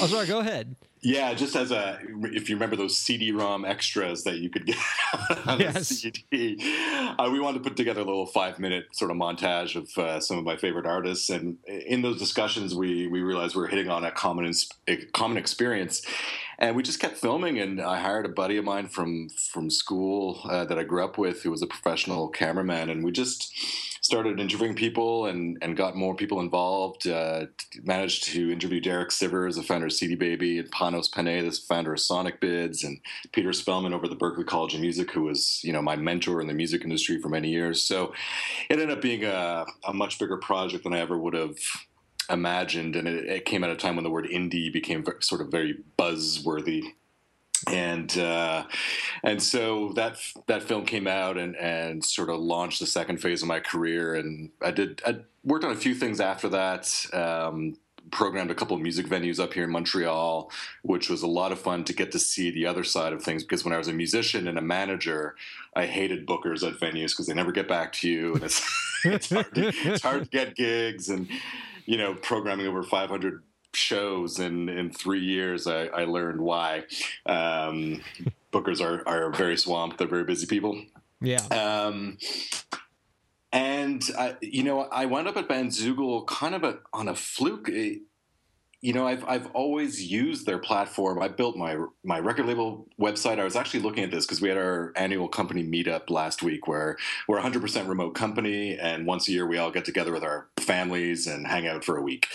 [SPEAKER 1] oh, sorry. Go ahead.
[SPEAKER 3] Yeah, just as a if you remember those CD-ROM extras that you could get on yes. a CD, uh, we wanted to put together a little five-minute sort of montage of uh, some of my favorite artists, and in those discussions, we we realized we were hitting on a common a common experience, and we just kept filming. And I hired a buddy of mine from from school uh, that I grew up with, who was a professional cameraman, and we just started interviewing people and, and got more people involved. Uh, managed to interview Derek Sivers, the founder of CD Baby, and Panos Panay, the founder of Sonicbids, and Peter Spellman over the Berklee College of Music, who was you know my mentor in the music industry for many years. So it ended up being a, a much bigger project than I ever would have imagined, and it, it came at a time when the word indie became sort of very buzzworthy and uh, and so that that film came out and and sort of launched the second phase of my career. And I did I worked on a few things after that. Um, programmed a couple of music venues up here in Montreal, which was a lot of fun to get to see the other side of things. Because when I was a musician and a manager, I hated bookers at venues because they never get back to you, and it's it's, hard to, it's hard to get gigs and you know programming over 500 shows in in three years. I, I learned why. Um, bookers are are very swamped. They're very busy people.
[SPEAKER 1] Yeah.
[SPEAKER 3] Um, and I, you know, I wound up at Bandzoogle kind of a, on a fluke you know, I've I've always used their platform. I built my my record label website. I was actually looking at this because we had our annual company meetup last week, where we're hundred percent remote company, and once a year we all get together with our families and hang out for a week.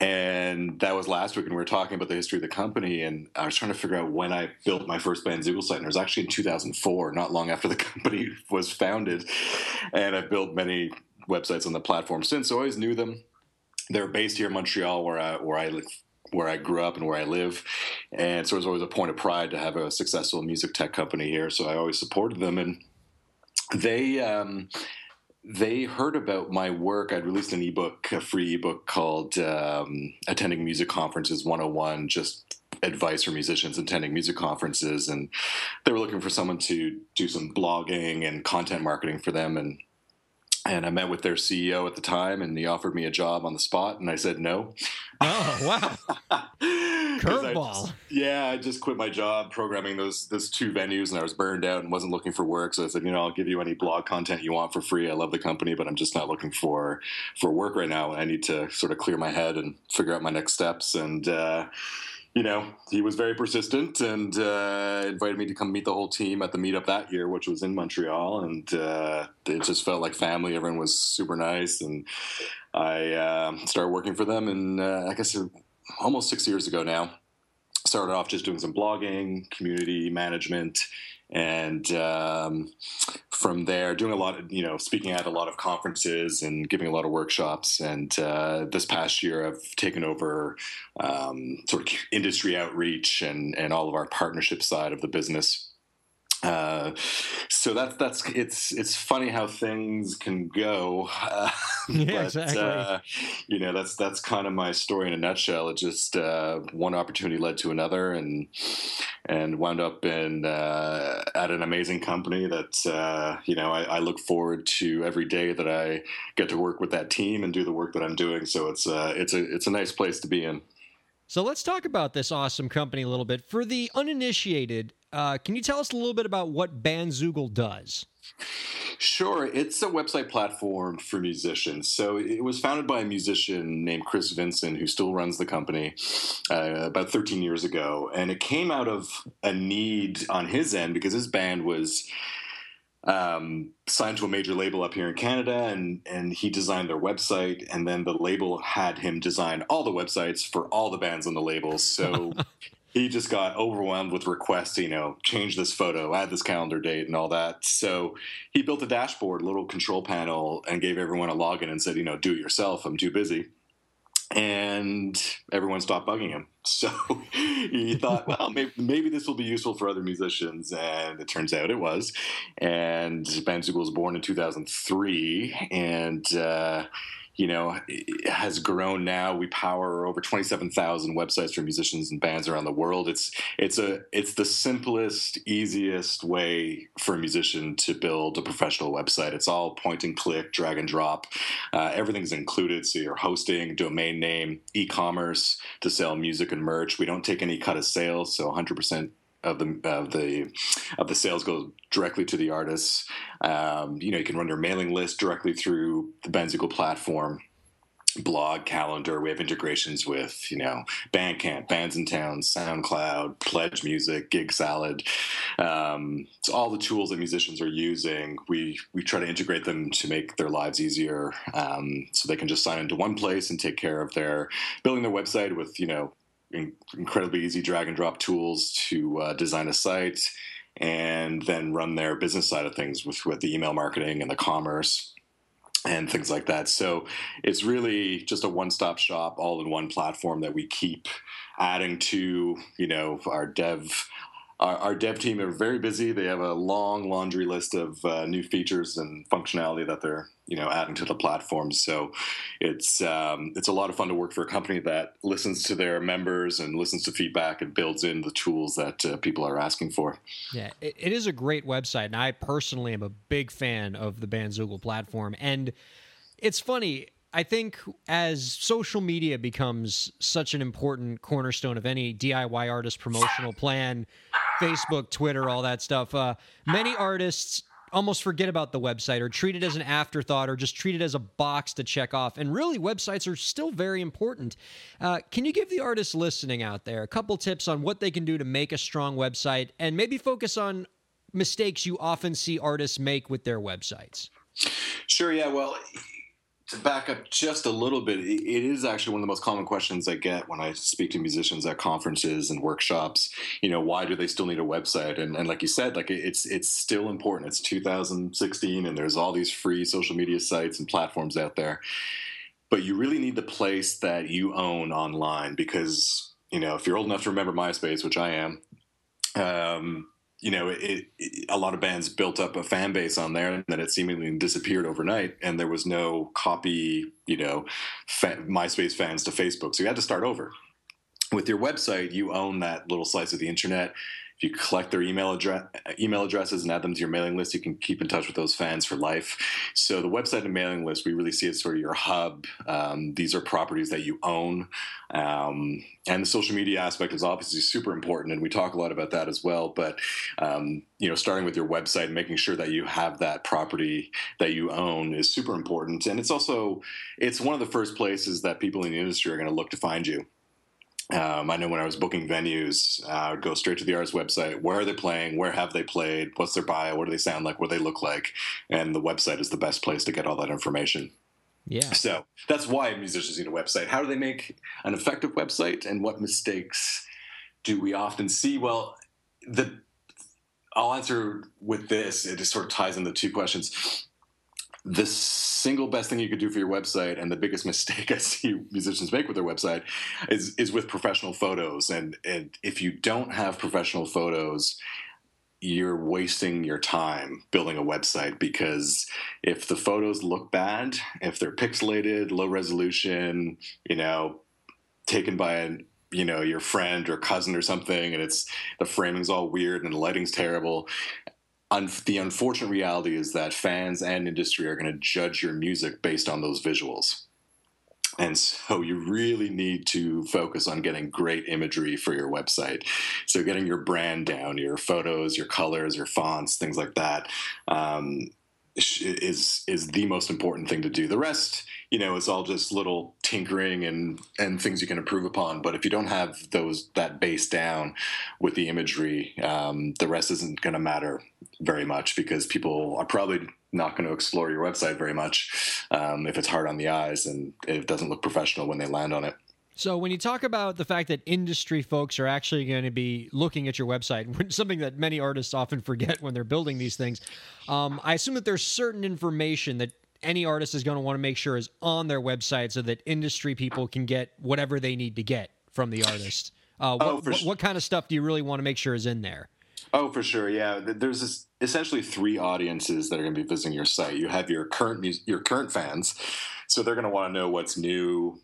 [SPEAKER 3] And that was last week, and we were talking about the history of the company. And I was trying to figure out when I built my first Bandzoogle site, and it was actually in 2004, not long after the company was founded. And I've built many websites on the platform since. So I always knew them they're based here in Montreal, where I where I where I grew up and where I live, and so it was always a point of pride to have a successful music tech company here. So I always supported them, and they. Um, they heard about my work. I'd released an ebook, a free ebook called um, Attending Music Conferences 101, just advice for musicians attending music conferences. And they were looking for someone to do some blogging and content marketing for them. And and I met with their CEO at the time, and he offered me a job on the spot, and I said no.
[SPEAKER 1] Oh wow! Curveball.
[SPEAKER 3] Yeah, I just quit my job programming those those two venues, and I was burned out and wasn't looking for work. So I said, you know, I'll give you any blog content you want for free. I love the company, but I'm just not looking for for work right now. I need to sort of clear my head and figure out my next steps. And uh, you know, he was very persistent and uh, invited me to come meet the whole team at the meetup that year, which was in Montreal. And uh, it just felt like family. Everyone was super nice. And I uh, started working for them. And uh, I guess almost six years ago now, started off just doing some blogging, community management, and um, from there doing a lot of you know speaking at a lot of conferences and giving a lot of workshops. And uh, this past year i've taken over um, sort of industry outreach and and all of our partnership side of the business uh, so that's that's it's it's funny how things can go. Uh,
[SPEAKER 1] yeah, but, exactly. Uh,
[SPEAKER 3] you know, that's that's kind of my story in a nutshell. It just uh, one opportunity led to another, and and wound up in uh, at an amazing company that uh, you know I, I, look forward to every day that I get to work with that team and do the work that I'm doing. So it's it's a it's a nice place to be in.
[SPEAKER 1] So let's talk about this awesome company a little bit. For the uninitiated, uh, can you tell us a little bit about what Bandzoogle does?
[SPEAKER 3] Sure. It's a website platform for musicians. So it was founded by a musician named Chris Vincent, who still runs the company uh, about 13 years ago. And it came out of a need on his end because his band was um, signed to a major label up here in Canada, and and he designed their website, and then the label had him design all the websites for all the bands on the label. So he just got overwhelmed with requests, you know, change this photo, add this calendar date, and all that. So he built a dashboard, little control panel, and gave everyone a login and said, you know, do it yourself. I'm too busy and everyone stopped bugging him. So he thought, well, maybe, maybe, this will be useful for other musicians, and it turns out it was. And Bandzoogle was born in 2003, and uh, you know, has grown now. We power over 27,000 websites for musicians and bands around the world. It's it's a it's the simplest, easiest way for a musician to build a professional website. It's all point and click, drag and drop. Uh, everything's included. So your hosting, domain name, e-commerce to sell music and merch. We don't take any cut of sales, so 100% of the of the of the sales go directly to the artists. Um, you know, you can run your mailing list directly through the Bandzoogle platform. Blog calendar. We have integrations with you know Bandcamp, Bandsintown SoundCloud, PledgeMusic, Gig Salad. Um, all the tools that musicians are using, we we try to integrate them to make their lives easier, um, so they can just sign into one place and take care of their building their website with you know incredibly easy drag and drop tools to uh, design a site and then run their business side of things with, with the email marketing and the commerce and things like that. So it's really just a one-stop shop, all in one platform that we keep adding to, you know, our dev our, our, dev team are very busy. They have a long laundry list of uh, new features and functionality that they're you know adding to the platform. So it's um, it's a lot of fun to work for a company that listens to their members and listens to feedback and builds in the tools that uh, people are asking for.
[SPEAKER 1] Yeah, it, it is a great website, and I personally am a big fan of the Bandzoogle platform. And it's funny I think as social media becomes such an important cornerstone of any DIY artist promotional plan, Facebook, Twitter, all that stuff, uh, many artists almost forget about the website or treat it as an afterthought or just treat it as a box to check off. And really, websites are still very important. Uh, can you give the artists listening out there a couple tips on what they can do to make a strong website and maybe focus on mistakes you often see artists make with their websites?
[SPEAKER 3] Sure. Yeah. Well, to back up just a little bit, it is actually one of the most common questions I get when I speak to musicians at conferences and workshops. You know, why do they still need a website? And, and like you said, like it's it's still important. It's 2016, and there's all these free social media sites and platforms out there. But you really need the place that you own online because you know if you're old enough to remember MySpace, which I am. Um, you know, it, it, a lot of bands built up a fan base on there, and then it seemingly disappeared overnight, and there was no copy, you know, MySpace fans to Facebook, so you had to start over. With your website, you own that little slice of the internet you collect their email address email addresses and add them to your mailing list, you can keep in touch with those fans for life. So the website and mailing list, we really see as sort of your hub. Um, these are properties that you own, um, and the social media aspect is obviously super important, and we talk a lot about that as well. But um, you know, starting with your website and making sure that you have that property that you own is super important, and it's also it's one of the first places that people in the industry are going to look to find you. Um, I know when I was booking venues, uh, I would go straight to the artist website. Where are they playing? Where have they played? What's their bio? What do they sound like? What do they look like? And the website is the best place to get all that information.
[SPEAKER 1] Yeah.
[SPEAKER 3] So that's why musicians need a website. How do they make an effective website? And what mistakes do we often see? Well, the I'll answer with this. It just sort of ties in the two questions the single best thing you could do for your website and the biggest mistake I see musicians make with their website is is with professional photos. And, and if you don't have professional photos, you're wasting your time building a website because if the photos look bad, if they're pixelated, low resolution, you know, taken by an you know your friend or cousin or something and it's the framing's all weird and the lighting's terrible un- the unfortunate reality is that fans and industry are going to judge your music based on those visuals. And so you really need to focus on getting great imagery for your website. So getting your brand down, your photos, your colors, your fonts, things like that. Um, is is the most important thing to do. The rest, you know, it's all just little tinkering and and things you can improve upon. But if you don't have those that base down with the imagery, um, the rest isn't going to matter very much because people are probably not going to explore your website very much um, if it's hard on the eyes and it doesn't look professional when they land on it.
[SPEAKER 1] So when you talk about the fact that industry folks are actually going to be looking at your website, something that many artists often forget when they're building these things, um, I assume that there's certain information that any artist is going to want to make sure is on their website so that industry people can get whatever they need to get from the artist. Uh, what, oh, what, what, kind of stuff do you really want to make sure is in there?
[SPEAKER 3] Oh, for sure. Yeah, there's this, essentially three audiences that are going to be visiting your site. You have your current your current fans, so they're going to want to know what's new,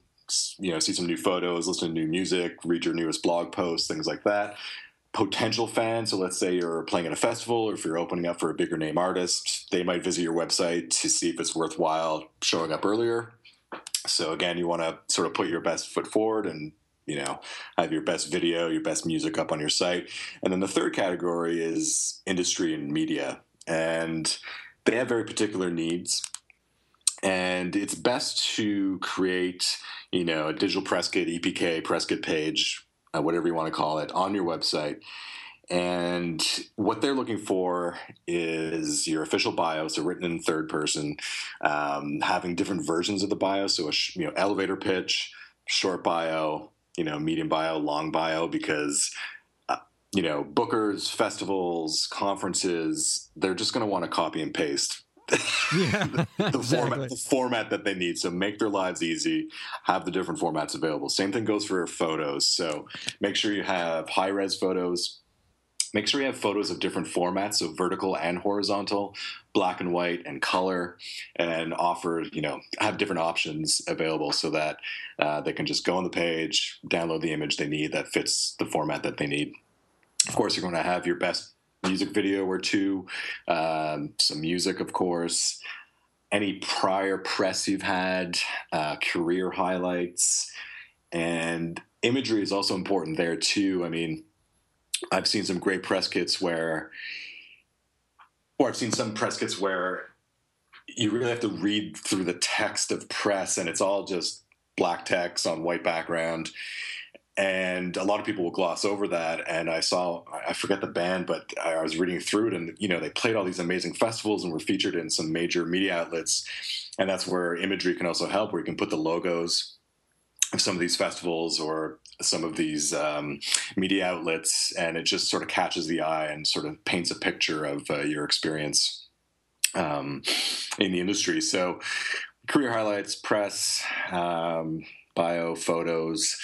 [SPEAKER 3] you know, see some new photos, listen to new music, read your newest blog posts, things like that. Potential fans, so let's say you're playing at a festival or if you're opening up for a bigger name artist, they might visit your website to see if it's worthwhile showing up earlier. So again, you want to sort of put your best foot forward and you know have your best video your best music up on your site. And then the third category is industry and media. And they have very particular needs. And it's best to create you know a digital press kit epk press kit page uh, whatever you want to call it on your website and what they're looking for is your official bio, so written in third person, um, having different versions of the bio. So a you know elevator pitch, short bio, you know medium bio, long bio, because uh, you know bookers, festivals, conferences, they're just going to want to copy and paste
[SPEAKER 1] yeah,
[SPEAKER 3] the exactly. format the format that they need. So make their lives easy. Have the different formats available. Same thing goes for photos. So make sure you have high res photos. Make sure you have photos of different formats, so vertical and horizontal, black and white, and color, and offer you know have different options available so that uh, they can just go on the page, download the image they need that fits the format that they need. Of course, you're going to have your best music video or two, um, some music, of course. any prior press you've had, uh, career highlights, and imagery is also important there too. I mean, I've seen some great press kits where, or I've seen some press kits where you really have to read through the text of press and it's all just black text on white background and a lot of people will gloss over that and i saw i forget the band but i was reading through it and you know they played all these amazing festivals and were featured in some major media outlets and that's where imagery can also help where you can put the logos of some of these festivals or some of these um, media outlets and it just sort of catches the eye and sort of paints a picture of uh, your experience um, in the industry. So career highlights press um, bio photos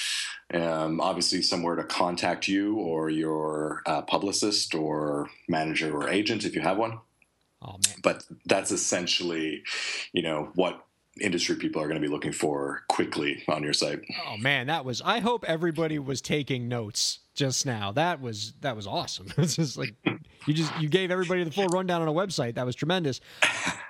[SPEAKER 3] um, obviously somewhere to contact you or your uh, publicist or manager or agent if you have one. Oh, but that's essentially, you know, what industry people are going to be looking for quickly on your site.
[SPEAKER 1] Oh man, that was I hope everybody was taking notes just now. That was that was awesome. It's just like you just you gave everybody the full rundown on a website. That was tremendous.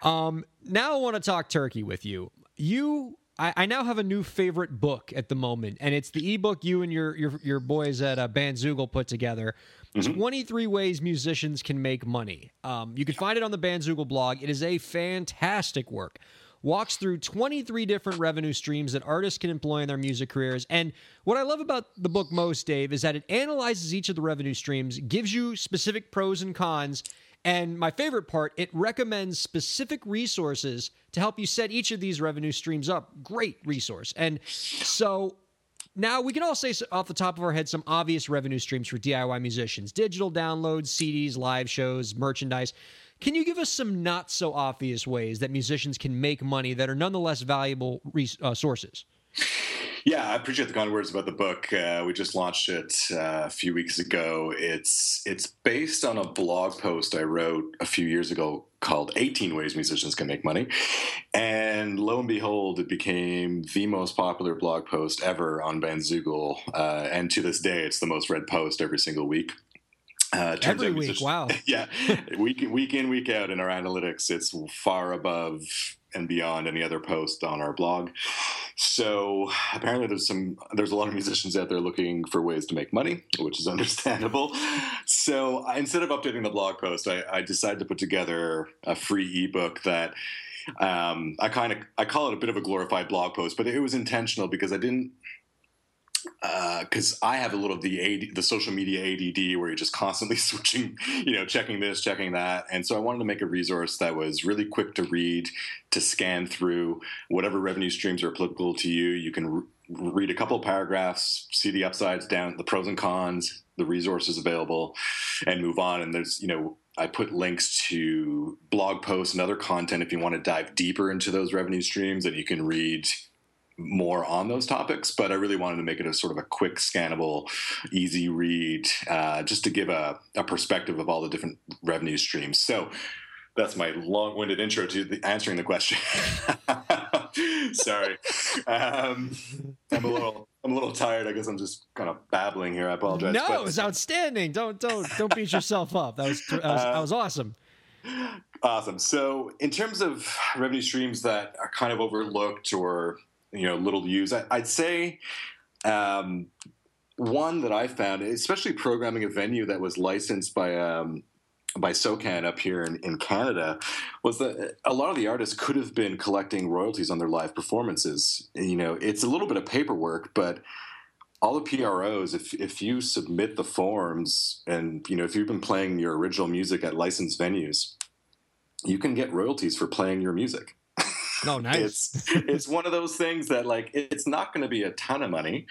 [SPEAKER 1] Um now I want to talk turkey with you. You I, I, now have a new favorite book at the moment, and it's the ebook you and your your, your boys at uh, Bandzoogle put together. Mm-hmm. 23 ways musicians can make money. Um, you can find it on the Bandzoogle blog. It is a fantastic work. Walks through 23 different revenue streams that artists can employ in their music careers. And what I love about the book most, Dave, is that it analyzes each of the revenue streams, gives you specific pros and cons, and my favorite part, it recommends specific resources to help you set each of these revenue streams up. Great resource. And so now we can all say off the top of our head some obvious revenue streams for DIY musicians digital downloads, CDs, live shows, merchandise. Can you give us some not so obvious ways that musicians can make money that are nonetheless valuable res- uh, sources?
[SPEAKER 3] Yeah, I appreciate the kind words about the book. Uh, we just launched it uh, a few weeks ago. It's it's based on a blog post I wrote a few years ago called 18 Ways Musicians Can Make Money. And lo and behold, it became the most popular blog post ever on Bandzoogle. Uh, and to this day, it's the most read post every single week.
[SPEAKER 1] Uh, every week, wow.
[SPEAKER 3] yeah, week, week in, week out in our analytics, it's far above and beyond any other post on our blog. So apparently there's some there's a lot of musicians out there looking for ways to make money, which is understandable. So I, instead of updating the blog post, I, I decided to put together a free ebook that um, I kind of I call it a bit of a glorified blog post, but it was intentional because I didn't because uh, I have a little of the AD, the social media ADD where you're just constantly switching, you know, checking this, checking that, and so I wanted to make a resource that was really quick to read, to scan through whatever revenue streams are applicable to you. You can re- read a couple paragraphs, see the upsides, down, the pros and cons, the resources available, and move on. And there's, you know, I put links to blog posts and other content if you want to dive deeper into those revenue streams, and you can read more on those topics, but I really wanted to make it a sort of a quick, scannable, easy read, uh, just to give a, a, perspective of all the different revenue streams. So that's my long-winded intro to the, answering the question. Sorry, um, I'm a little. I'm a little tired. I guess I'm just kind of babbling here. I apologize.
[SPEAKER 1] No, but, it was outstanding. Don't don't don't beat yourself up. That was that was, uh, that was awesome.
[SPEAKER 3] Awesome. So, in terms of revenue streams that are kind of overlooked or you know little used. I, would say um, one that I found, especially programming a venue that was licensed by um, by SOCAN up here in, in Canada, was that a lot of the artists could have been collecting royalties on their live performances. You know, it's a little bit of paperwork, but all the PROs, if if you submit the forms and you know if you've been playing your original music at licensed venues, you can get royalties for playing your music.
[SPEAKER 1] No, oh, nice.
[SPEAKER 3] it's it's one of those things that like it's not going to be a ton of money,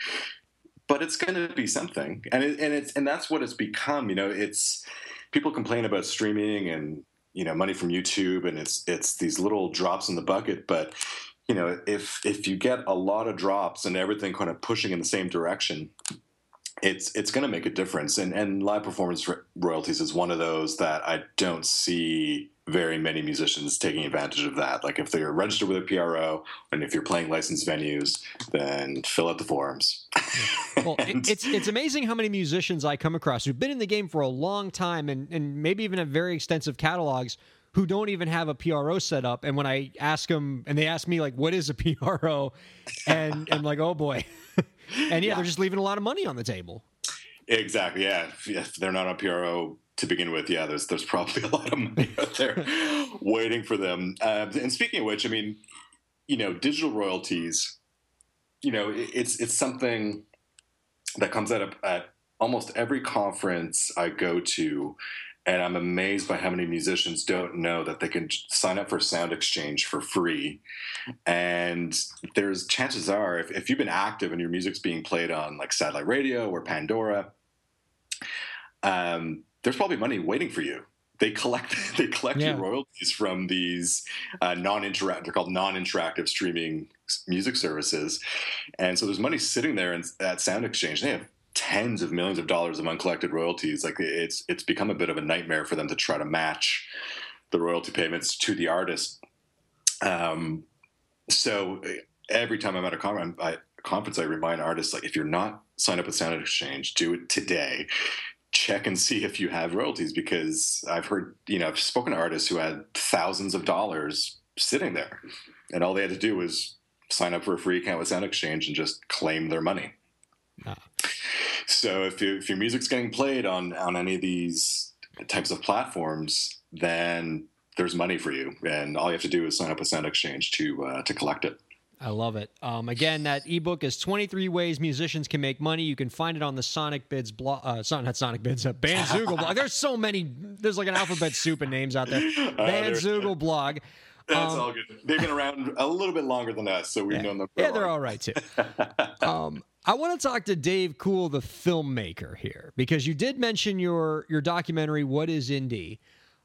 [SPEAKER 3] but it's going to be something, and it, and it's and that's what it's become. You know, it's people complain about streaming and you know money from YouTube, and it's it's these little drops in the bucket, but you know if if you get a lot of drops and everything kind of pushing in the same direction it's it's going to make a difference and and live performance royalties is one of those that I don't see very many musicians taking advantage of that. Like if they're registered with a PRO and if you're playing licensed venues, then fill out the forms.
[SPEAKER 1] well, and, it's it's amazing how many musicians I come across who've been in the game for a long time and, and maybe even have very extensive catalogs who don't even have a PRO set up. And when I ask them, and they ask me like, "What is a PRO?" and I'm like, "Oh boy," and yeah, yeah, they're just leaving a lot of money on the table.
[SPEAKER 3] Exactly. Yeah. If they're not on PRO to begin with, yeah, there's there's probably a lot of money out there waiting for them. Uh, and speaking of which, I mean, you know, digital royalties. You know, it's it's something that comes out of, at almost every conference I go to, and I'm amazed by how many musicians don't know that they can sign up for SoundExchange for free. And there's chances are, if, if you've been active and your music's being played on like satellite radio or Pandora, um, there's probably money waiting for you. They collect they collect yeah. your royalties from these uh, non-interactive they're called non-interactive streaming music services, and so there's money sitting there in, at SoundExchange. They have tens of millions of dollars of uncollected royalties. Like it's it's become a bit of a nightmare for them to try to match the royalty payments to the artist. Um, so every time I'm at a conference, I, conference, I remind artists like if you're not signed up with SoundExchange, do it today. Check and see if you have royalties because I've heard, you know, I've spoken to artists who had thousands of dollars sitting there, and all they had to do was sign up for a free account with SoundExchange and just claim their money. Nah. So if, you, if your music's getting played on on any of these types of platforms, then there's money for you, and all you have to do is sign up with SoundExchange to uh, to collect it.
[SPEAKER 1] I love it. Um, again, that ebook is 23 ways musicians can make money. You can find it on the Sonicbids blog. Uh, not Sonicbids, uh, Bandzoogle blog. There's so many. There's like an alphabet soup of names out there. Uh, Bandzoogle blog.
[SPEAKER 3] That's um, all good. They've been around a little bit longer than us, so we've
[SPEAKER 1] yeah.
[SPEAKER 3] known them.
[SPEAKER 1] yeah, they're all right too. um, I want to talk to Dave Cool, the filmmaker here, because you did mention your your documentary, "What Is Indie."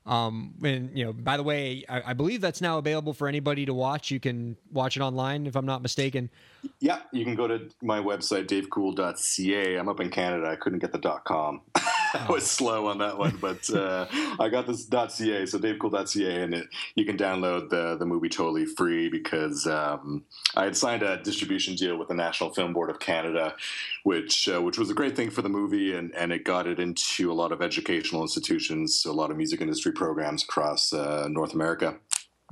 [SPEAKER 1] Um, and you know, by the way, I, I, believe that's now available for anybody to watch. You can watch it online, if I'm not mistaken.
[SPEAKER 3] Yeah, you can go to my website, davecool.ca. I'm up in Canada. I couldn't get the .com. I was slow on that one, but uh, I got this .ca, so davecool.ca, and it, you can download the the movie totally free because um, I had signed a distribution deal with the National Film Board of Canada, which uh, which was a great thing for the movie, and, and it got it into a lot of educational institutions, a lot of music industry programs across uh, North America.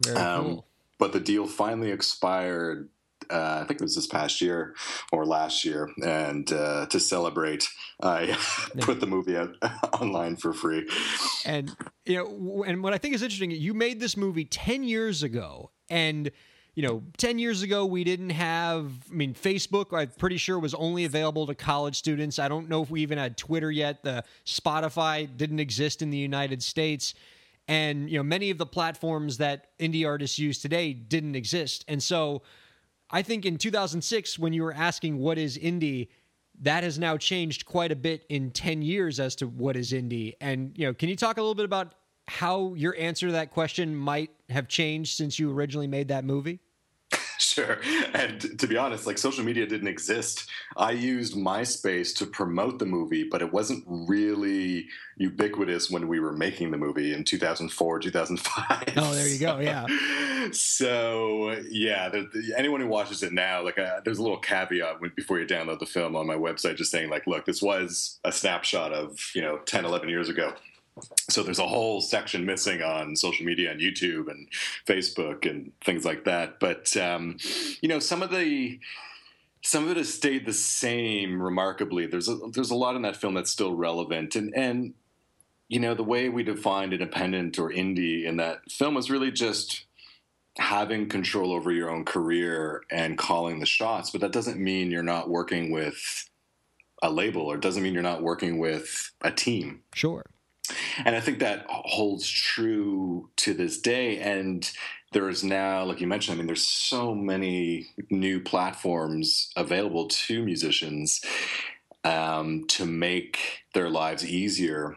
[SPEAKER 1] Very um, cool.
[SPEAKER 3] But the deal finally expired uh, I think it was this past year or last year, and uh, to celebrate, I put the movie out online for free.
[SPEAKER 1] And you know, and what I think is interesting, you made this movie ten years ago, and you know, 10 years ago, we didn't have, I mean, Facebook, I'm pretty sure was only available to college students. I don't know if we even had Twitter yet. The Spotify didn't exist in the United States. And, you know, many of the platforms that indie artists use today didn't exist. And so, I think in 2006, when you were asking what is indie, that has now changed quite a bit in 10 years as to what is indie. And, you know, can you talk a little bit about how your answer to that question might have changed since you originally made that movie?
[SPEAKER 3] Sure. And to be honest, like social media didn't exist. I used MySpace to promote the movie, but it wasn't really ubiquitous when we were making the movie in 2004, 2005.
[SPEAKER 1] Oh, there you go. Yeah.
[SPEAKER 3] so, yeah, anyone who watches it now, like, uh, there's a little caveat when, before you download the film on my website just saying, like, look, this was a snapshot of, you know, 10, 11 years ago so there's a whole section missing on social media and YouTube and Facebook and things like that. But um, you know, some of the some of it has stayed the same remarkably. There's a, there's a lot in that film that's still relevant, and and you know the way we defined independent or indie in that film was really just having control over your own career and calling the shots. But that doesn't mean you're not working with a label, or doesn't mean you're not working with a team.
[SPEAKER 1] Sure
[SPEAKER 3] and I think that holds true to this day. And there is now, like you mentioned, I mean, there's so many new platforms available to musicians um, to make their lives easier.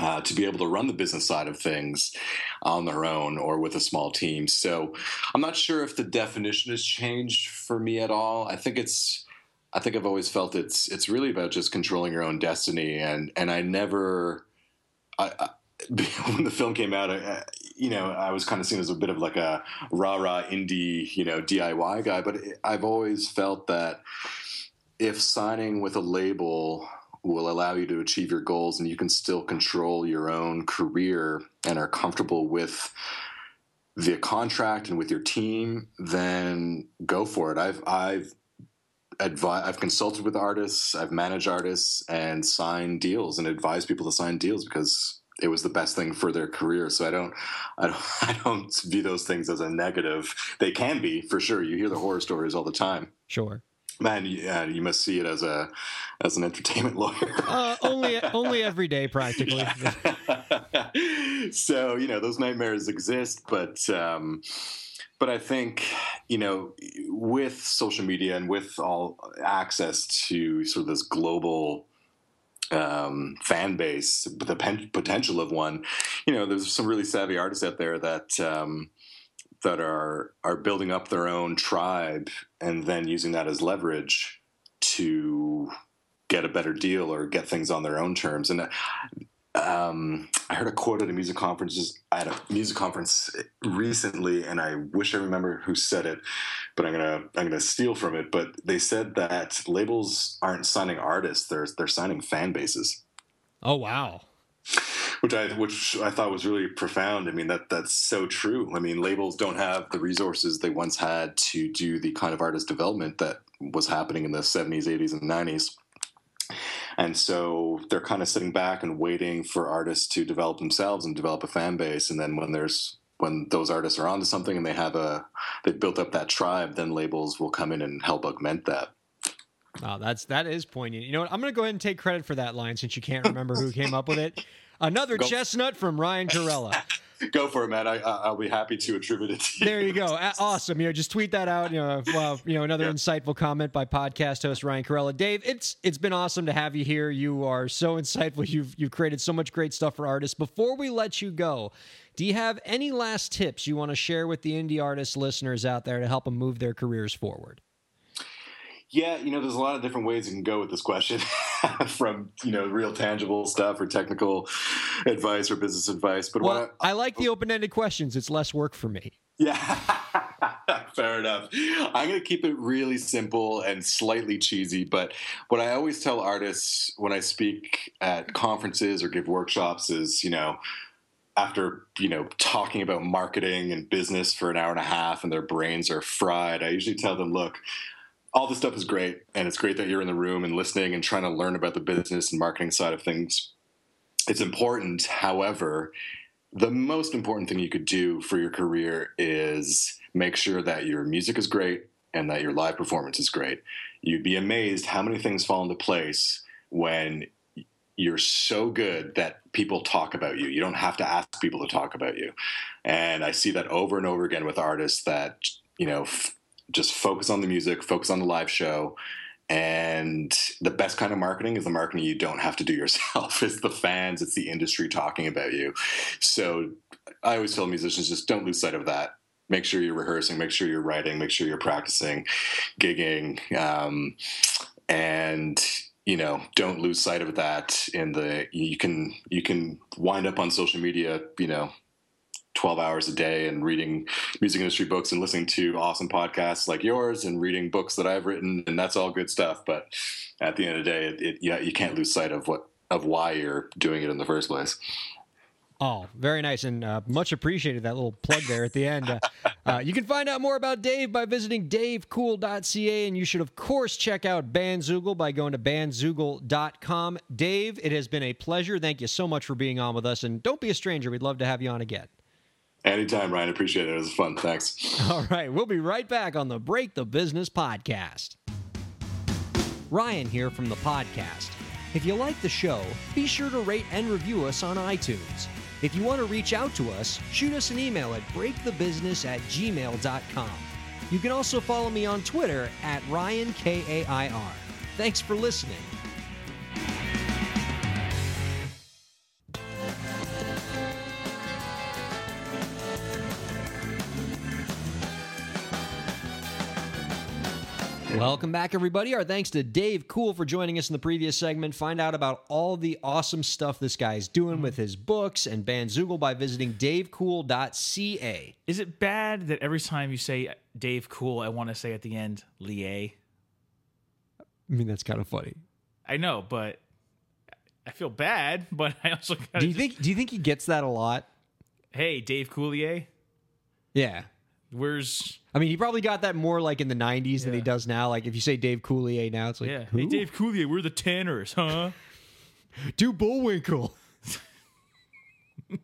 [SPEAKER 3] Uh, to be able to run the business side of things on their own or with a small team. So I'm not sure if the definition has changed for me at all. I think it's I think I've always felt it's it's really about just controlling your own destiny and and I never I, I, when the film came out, I, you know, I was kind of seen as a bit of like a rah rah indie, you know, DIY guy. But I've always felt that if signing with a label will allow you to achieve your goals and you can still control your own career and are comfortable with the contract and with your team, then go for it. I've I've advi- I've consulted with artists, I've managed artists and signed deals and advised people to sign deals because it was the best thing for their career. So I don't, I don't, I don't view those things as a negative. They can be for sure. You hear the horror stories all the time.
[SPEAKER 1] Sure.
[SPEAKER 3] Man, yeah, you must see it as a as an entertainment lawyer.
[SPEAKER 1] uh, only only every day, practically.
[SPEAKER 3] so you know those nightmares exist, but um, but I think you know with social media and with all access to sort of this global um, fan base, the pen- potential of one, you know, there's some really savvy artists out there that. Um, that are are building up their own tribe and then using that as leverage to get a better deal or get things on their own terms. And um, I heard a quote at a music conference at a music conference recently, and I wish I remember who said it, but I'm gonna I'm gonna steal from it. But they said that labels aren't signing artists; they're they're signing fan bases.
[SPEAKER 1] Oh wow!
[SPEAKER 3] which I which I thought was really profound. I mean that that's so true. I mean labels don't have the resources they once had to do the kind of artist development that was happening in the 70s, 80s, and 90s. And so they're kind of sitting back and waiting for artists to develop themselves and develop a fan base. And then when there's when those artists are onto something and they have a they've built up that tribe, then labels will come in and help augment that.
[SPEAKER 1] Oh, that's that is poignant. You know what? I'm going to go ahead and take credit for that line since you can't remember who came up with it. Another go. chestnut from Ryan Kairalla.
[SPEAKER 3] go for it, man. I, will be happy to attribute it to
[SPEAKER 1] you. There you go. Awesome. You know, just tweet that out. You know, well, you know, another yeah. insightful comment by podcast host Ryan Kairalla. Dave, it's it's been awesome to have you here. You are so insightful. You've you've created so much great stuff for artists. Before we let you go, do you have any last tips you want to share with the indie artist listeners out there to help them move their careers forward?
[SPEAKER 3] Yeah, you know, there's a lot of different ways you can go with this question, from you know real tangible stuff or technical advice or business advice. But
[SPEAKER 1] well, I, I, like the oh. open-ended questions. It's less work for me.
[SPEAKER 3] Yeah, fair enough. I'm going to keep it really simple and slightly cheesy. But what I always tell artists when I speak at conferences or give workshops is, you know, after you know talking about marketing and business for an hour and a half and their brains are fried i usually tell them look all this stuff is great, and it's great that you're in the room and listening and trying to learn about the business and marketing side of things. It's important, however, the most important thing you could do for your career is make sure that your music is great and that your live performance is great. You'd be amazed how many things fall into place when you're so good that people talk about you. You don't have to ask people to talk about you. And I see that over and over again with artists that, you know, just focus on the music, focus on the live show. And the best kind of marketing is the marketing you don't have to do yourself. It's the fans, it's the industry talking about you. So I always tell musicians just don't lose sight of that. Make sure you're rehearsing, make sure you're writing, make sure you're practicing, gigging, um, and you know don't lose sight of that. In the you can you can wind up on social media, you know, 12 hours a day and reading music industry books and listening to awesome podcasts like yours and reading books that I've written and that's all good stuff but at the end of the day it, it, yeah you can't lose sight of what of why you're doing it in the first place
[SPEAKER 1] Oh, very nice and uh, much appreciated that little plug there at the end. Uh, uh, you can find out more about Dave by visiting davecool.ca, and you should, of course, check out Bandzoogle by going to bandzoogle.com. Dave, it has been a pleasure. Thank you so much for being on with us, and don't be a stranger. We'd love to have you on again.
[SPEAKER 3] Anytime, Ryan. Appreciate it. It was fun. Thanks.
[SPEAKER 1] All right. We'll be right back on the Break the Business podcast. Ryan here from the podcast. If you like the show, be sure to rate and review us on iTunes. If you want to reach out to us, shoot us an email at breakthebusiness at gmail.com. You can also follow me on Twitter at RyanKAIR. Thanks for listening. Welcome back, everybody. Our thanks to Dave Cool for joining us in the previous segment. Find out about all the awesome stuff this guy is doing with his books and Bandzoogle by visiting davecool.ca.
[SPEAKER 2] Is it bad that every time you say Dave Cool, I want to say at the end, Lie?
[SPEAKER 1] I mean, that's kind of funny.
[SPEAKER 2] I know, but I feel bad, but I also
[SPEAKER 1] Do you think? Do you think he gets that a lot?
[SPEAKER 2] Hey, Dave Coulier,
[SPEAKER 1] Yeah.
[SPEAKER 2] Where's
[SPEAKER 1] I mean, he probably got that more like in the '90s than he
[SPEAKER 2] Yeah.
[SPEAKER 1] does now. Like if you say Dave Coulier now, it's like
[SPEAKER 2] yeah?
[SPEAKER 1] who?
[SPEAKER 2] Hey, Dave Coulier, we're the Tanners, huh?
[SPEAKER 1] Do Bullwinkle.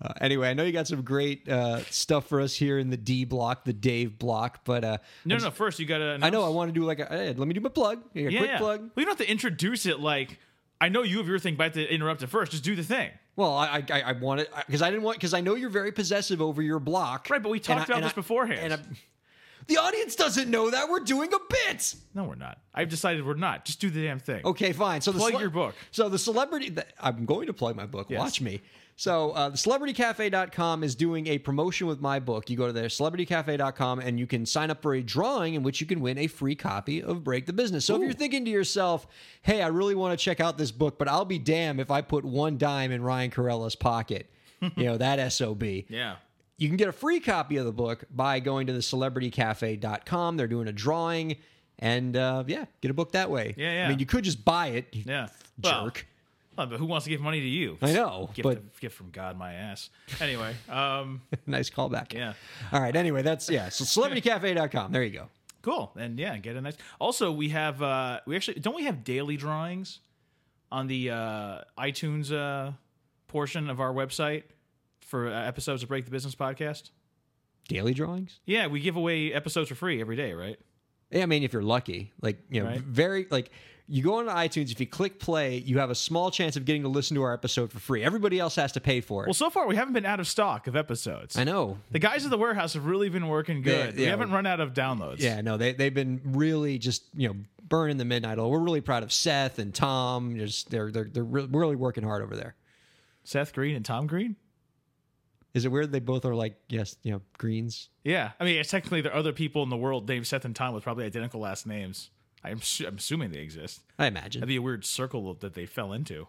[SPEAKER 1] Uh, anyway, I know you got some great uh, stuff for us here in the D block, the Dave block, but uh,
[SPEAKER 2] No, no. First, you gotta.
[SPEAKER 1] I know I want to do like a hey, let me do my plug.
[SPEAKER 2] Yeah,
[SPEAKER 1] quick
[SPEAKER 2] yeah.
[SPEAKER 1] plug.
[SPEAKER 2] Well, you don't have to introduce it like. I know you have your thing, but I have to interrupt it first. Just do the thing.
[SPEAKER 1] Well, I I, I want it because I didn't want because I know you're very possessive over your block.
[SPEAKER 2] Right, but we
[SPEAKER 1] And
[SPEAKER 2] talked
[SPEAKER 1] I-
[SPEAKER 2] about
[SPEAKER 1] and
[SPEAKER 2] this
[SPEAKER 1] I-
[SPEAKER 2] beforehand.
[SPEAKER 1] And I, the audience doesn't know that we're doing a bit.
[SPEAKER 2] No, we're not. I've decided we're not. Just do the damn thing.
[SPEAKER 1] Okay, fine. So the
[SPEAKER 2] Plug your book.
[SPEAKER 1] So the celebrity. The, I'm going to plug my book.
[SPEAKER 2] Yes.
[SPEAKER 1] Watch me. So uh, the celebritycafe.com is doing a promotion with my book. You go to there, celebritycafe.com, and you can sign up for a drawing in which you can win a free copy of Break the Business. So if you're thinking to yourself, hey, I really want to check out this book, but I'll be damned if I put one dime in Ryan Kairalla's pocket. you know, that SOB.
[SPEAKER 2] Yeah.
[SPEAKER 1] You can get a free copy of the book by going to the celebritycafe.com. They're doing a drawing. And uh, yeah, get a book that way.
[SPEAKER 2] Yeah, yeah.
[SPEAKER 1] I mean, you could just buy it, you
[SPEAKER 2] Yeah.
[SPEAKER 1] Jerk.
[SPEAKER 2] well, but who wants to give money to you?
[SPEAKER 1] I know,
[SPEAKER 2] Gift,
[SPEAKER 1] but
[SPEAKER 2] of- gift from God, my ass. Anyway, um,
[SPEAKER 1] nice callback.
[SPEAKER 2] yeah.
[SPEAKER 1] All right. Anyway, that's yeah. So celebritycafe.com. There you go.
[SPEAKER 2] Cool. And yeah, get a nice. Also, we have uh we actually don't we have daily drawings on the uh iTunes uh portion of our website for uh, episodes of Break the Business podcast?
[SPEAKER 1] Daily drawings.
[SPEAKER 2] Yeah, we give away episodes for free every day, right?
[SPEAKER 1] Yeah, I mean, if you're lucky, like you know,
[SPEAKER 2] Right.
[SPEAKER 1] very like you go on iTunes. If you click play, you have a small chance of getting to listen to our episode for free. Everybody else has to pay for it.
[SPEAKER 2] Well, so far we haven't been out of stock of episodes.
[SPEAKER 1] I know.
[SPEAKER 2] The guys at the warehouse have really been working good. we
[SPEAKER 1] yeah.
[SPEAKER 2] haven't run out of downloads.
[SPEAKER 1] Yeah, no, they they've been really just you know burning the midnight oil. We're really proud of Seth and Tom. Just they're they're they're re- really working hard over there.
[SPEAKER 2] Seth Green and Tom Green?
[SPEAKER 1] Is it weird they both are like yes, you know, greens?
[SPEAKER 2] Yeah. I mean, it's technically there are other people in the world named Seth and Tom with probably identical last names. I'm, su- I'm assuming they exist.
[SPEAKER 1] I imagine.
[SPEAKER 2] That'd be a weird circle that they fell into.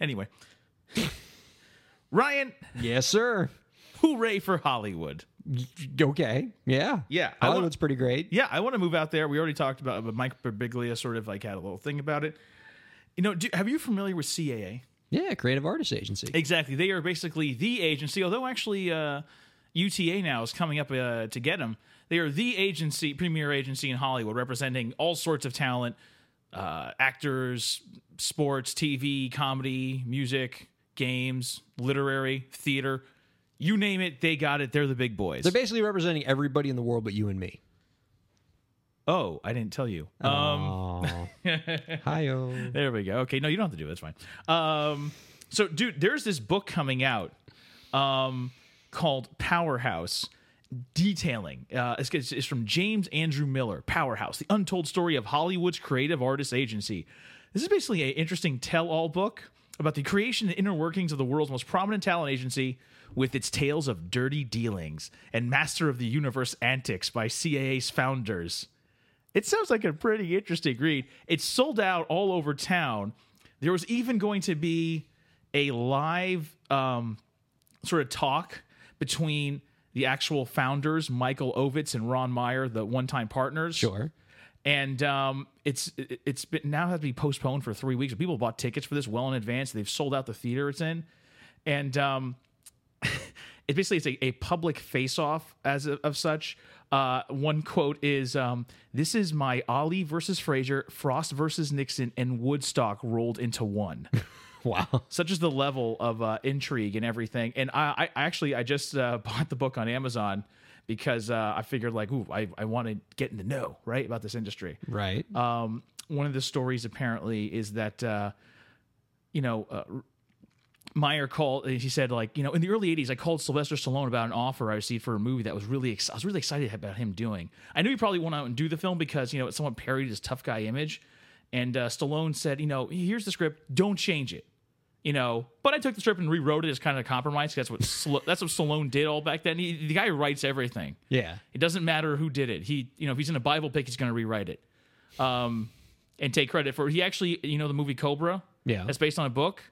[SPEAKER 2] Anyway. Ryan,
[SPEAKER 1] yes, sir.
[SPEAKER 2] hooray for Hollywood.
[SPEAKER 1] Okay, yeah,
[SPEAKER 2] Yeah, I want-
[SPEAKER 1] Hollywood's pretty great.
[SPEAKER 2] Yeah, I want to move out there. We already talked about it, but Mike Birbiglia sort of like had a little thing about it. You know, do, have you familiar with CAA?
[SPEAKER 1] Yeah, creative artist agency.
[SPEAKER 2] Exactly. They are basically the agency, although actually uh, UTA now is coming up uh, to get them. They are the agency, premier agency in Hollywood, representing all sorts of talent uh, actors, sports, TV, comedy, music, games, literary, theater. You name it, they got it. They're the big boys.
[SPEAKER 1] They're basically representing everybody in the world but you and me.
[SPEAKER 2] oh, I didn't tell you. Um,
[SPEAKER 1] hi-oh.
[SPEAKER 2] There we go. Okay, no, you don't have to do it. That's fine. Um, so, dude, there's this book coming out um, called Powerhouse, detailing. Uh, it's, it's from James Andrew Miller. Powerhouse: The Untold Story of Hollywood's Creative Artists Agency. This is basically an interesting tell-all book about the creation and inner workings of the world's most prominent talent agency. With its tales of dirty dealings and master of the universe antics by CAA's founders. It sounds like a pretty interesting read. It's sold out all over town. There was even going to be a live um, sort of talk between the actual founders, Michael Ovitz and Ron Meyer, the one-time partners.
[SPEAKER 1] Sure.
[SPEAKER 2] And um, it's it- it's been now has to be postponed for three weeks. People bought tickets for this well in advance. They've sold out the theater it's in, and um, it basically it's a, a public face-off as of, of such. Uh, one quote is, um, "This is my Ali versus Frazier, Frost versus Nixon, and Woodstock rolled into one."
[SPEAKER 1] Wow.
[SPEAKER 2] Such is the level of uh, intrigue and everything. And I, I actually I just uh, bought the book on Amazon because uh, I figured like, ooh, I, I want to get in the know right about this industry
[SPEAKER 1] Right.
[SPEAKER 2] um, one of the stories apparently is that uh, you know uh, Meyer called. He said like you know in the early '80s I called Sylvester Stallone about an offer I received for a movie that was really ex- I was really excited about him doing. I knew he probably went out and do the film because you know it somewhat parodied his tough guy image. And uh, Stallone said, you know, here's the script. Don't change it. You know, but I took the script and rewrote it as kind of a compromise. That's what Sl- that's what Stallone did all back then. He, the guy writes everything.
[SPEAKER 1] yeah.
[SPEAKER 2] It doesn't matter who did it. He, you know, if he's in a Bible pick, he's going to rewrite it, um, and take credit for. it. He actually, you know, the movie Cobra,
[SPEAKER 1] Yeah.
[SPEAKER 2] that's based on a book.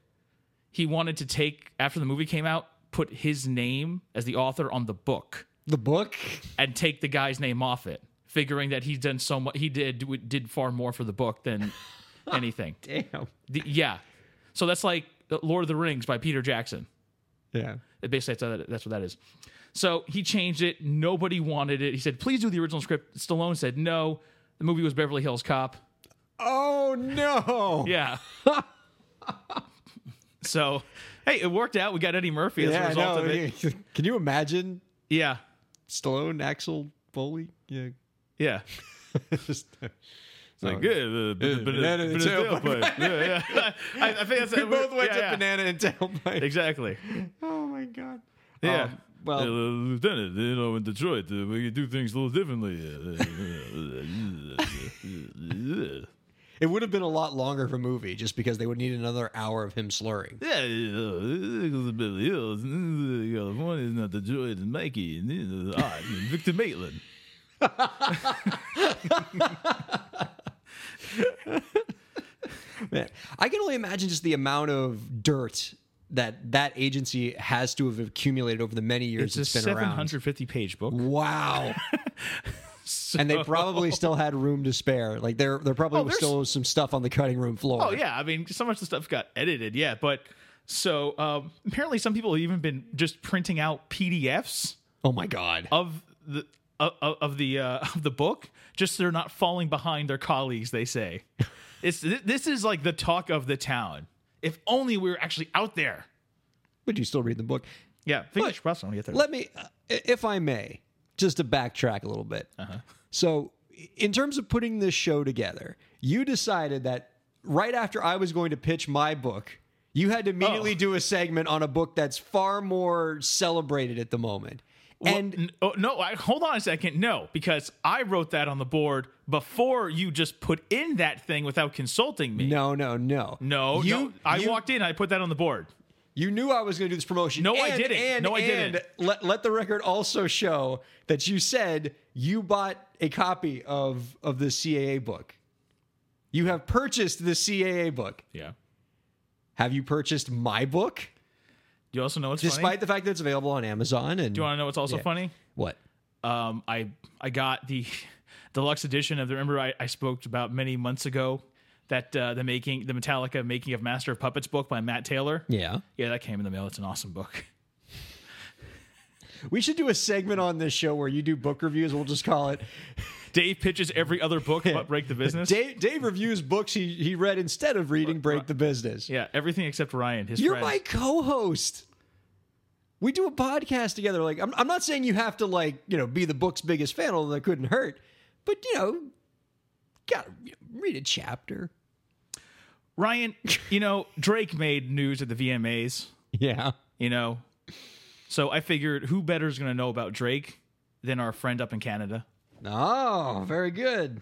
[SPEAKER 2] He wanted to take after the movie came out, put his name as the author on the book,
[SPEAKER 1] The book.
[SPEAKER 2] and take the guy's name off it, figuring that he's done so much. He did did far more for the book than anything.
[SPEAKER 1] Damn.
[SPEAKER 2] The- yeah, So that's like Lord of the Rings by Peter Jackson.
[SPEAKER 1] Yeah.
[SPEAKER 2] It basically that's, that's what that is. So he changed it. Nobody wanted it. He said, "Please do the original script." Stallone said, "No." The movie was Beverly Hills Cop.
[SPEAKER 1] Oh no.
[SPEAKER 2] Yeah. so, hey, it worked out. We got Eddie Murphy as a result
[SPEAKER 1] no,
[SPEAKER 2] of it.
[SPEAKER 1] Can you imagine
[SPEAKER 2] Yeah.
[SPEAKER 1] Stallone, Axel Foley? Yeah.
[SPEAKER 2] Yeah.
[SPEAKER 1] Just, uh,
[SPEAKER 2] Like, yeah, the, the, the,
[SPEAKER 1] banana
[SPEAKER 2] the,
[SPEAKER 1] and tailpipe.
[SPEAKER 2] yeah, yeah. I, I think that's
[SPEAKER 1] we both went
[SPEAKER 2] yeah,
[SPEAKER 1] to
[SPEAKER 2] yeah.
[SPEAKER 1] banana and tailpipe.
[SPEAKER 2] Exactly.
[SPEAKER 1] Oh my god.
[SPEAKER 2] Yeah.
[SPEAKER 1] Um, well,
[SPEAKER 2] Uh, Lieutenant, you know, in Detroit, uh, we do things a little differently.
[SPEAKER 1] it would have been a lot longer of a movie just because they would need another hour of him slurring.
[SPEAKER 2] Yeah, you know, Beverly Hills, California is not Detroit and Mikey, and uh, I, Victor Maitland.
[SPEAKER 1] Man, I can only imagine just the amount of dirt that that agency has to have accumulated over the many years
[SPEAKER 2] It's a
[SPEAKER 1] it's been around.
[SPEAKER 2] 750 page book.
[SPEAKER 1] Wow. and they probably still had room to spare. Like there, there probably
[SPEAKER 2] Oh,
[SPEAKER 1] was still some stuff on the cutting room floor.
[SPEAKER 2] Oh yeah, I mean, so much of the stuff got edited, yeah. But so um, apparently, some people have even been just printing out PDFs
[SPEAKER 1] Oh my god.
[SPEAKER 2] of the of, of the uh, of the book, just so they're not falling behind their colleagues. They say, it's this is like the talk of the town. If only we were actually out there.
[SPEAKER 1] Would you still read the book?
[SPEAKER 2] Yeah, fingers
[SPEAKER 1] But
[SPEAKER 2] crossed. when we get there.
[SPEAKER 1] Let me, uh, if I may, just to backtrack a little bit.
[SPEAKER 2] Uh-huh.
[SPEAKER 1] So, in terms of putting this show together, you decided that right after I was going to pitch my book, you had to immediately
[SPEAKER 2] Oh.
[SPEAKER 1] do a segment on a book that's far more celebrated at the moment.
[SPEAKER 2] Well,
[SPEAKER 1] And
[SPEAKER 2] n- oh, no, I, hold on a second. No, because I wrote that on the board before you just put in that thing without consulting me.
[SPEAKER 1] no, no, no,
[SPEAKER 2] No,
[SPEAKER 1] You,
[SPEAKER 2] no. I
[SPEAKER 1] you,
[SPEAKER 2] walked in. I put that on the board.
[SPEAKER 1] You knew I was going to do this promotion.
[SPEAKER 2] No, I didn't.
[SPEAKER 1] And,
[SPEAKER 2] No, I didn't.
[SPEAKER 1] Let, let the record also show that you said you bought a copy of of the CAA book. You have purchased the CAA book.
[SPEAKER 2] Yeah.
[SPEAKER 1] Have you purchased my book?
[SPEAKER 2] Do you also know what's funny?
[SPEAKER 1] Despite
[SPEAKER 2] funny?
[SPEAKER 1] the fact that it's available on Amazon and
[SPEAKER 2] Do you want to know what's also
[SPEAKER 1] Yeah.
[SPEAKER 2] funny?
[SPEAKER 1] what?
[SPEAKER 2] Um, I I got the deluxe edition of the. Remember, I, I spoke about many months ago that uh, the making the Metallica making of Master of Puppets book by Matt Taylor.
[SPEAKER 1] Yeah.
[SPEAKER 2] Yeah, that came in the mail. It's an awesome book.
[SPEAKER 1] We should do a segment on this show where you do book reviews. We'll just call it
[SPEAKER 2] Dave pitches every other book but Break the Business.
[SPEAKER 1] Dave, Dave reviews books he, he read instead of reading Break the Business.
[SPEAKER 2] Yeah, everything except Ryan. His
[SPEAKER 1] You're
[SPEAKER 2] friend.
[SPEAKER 1] my co-host. We do a podcast together. Like, I'm, I'm not saying you have to like, you know, be the book's biggest fan, although that couldn't hurt. But you know, gotta read a chapter.
[SPEAKER 2] Ryan. You know, Drake made news at the VMAs.
[SPEAKER 1] Yeah.
[SPEAKER 2] You know, so I figured who better is going to know about Drake than our friend up in Canada.
[SPEAKER 1] Oh, very good.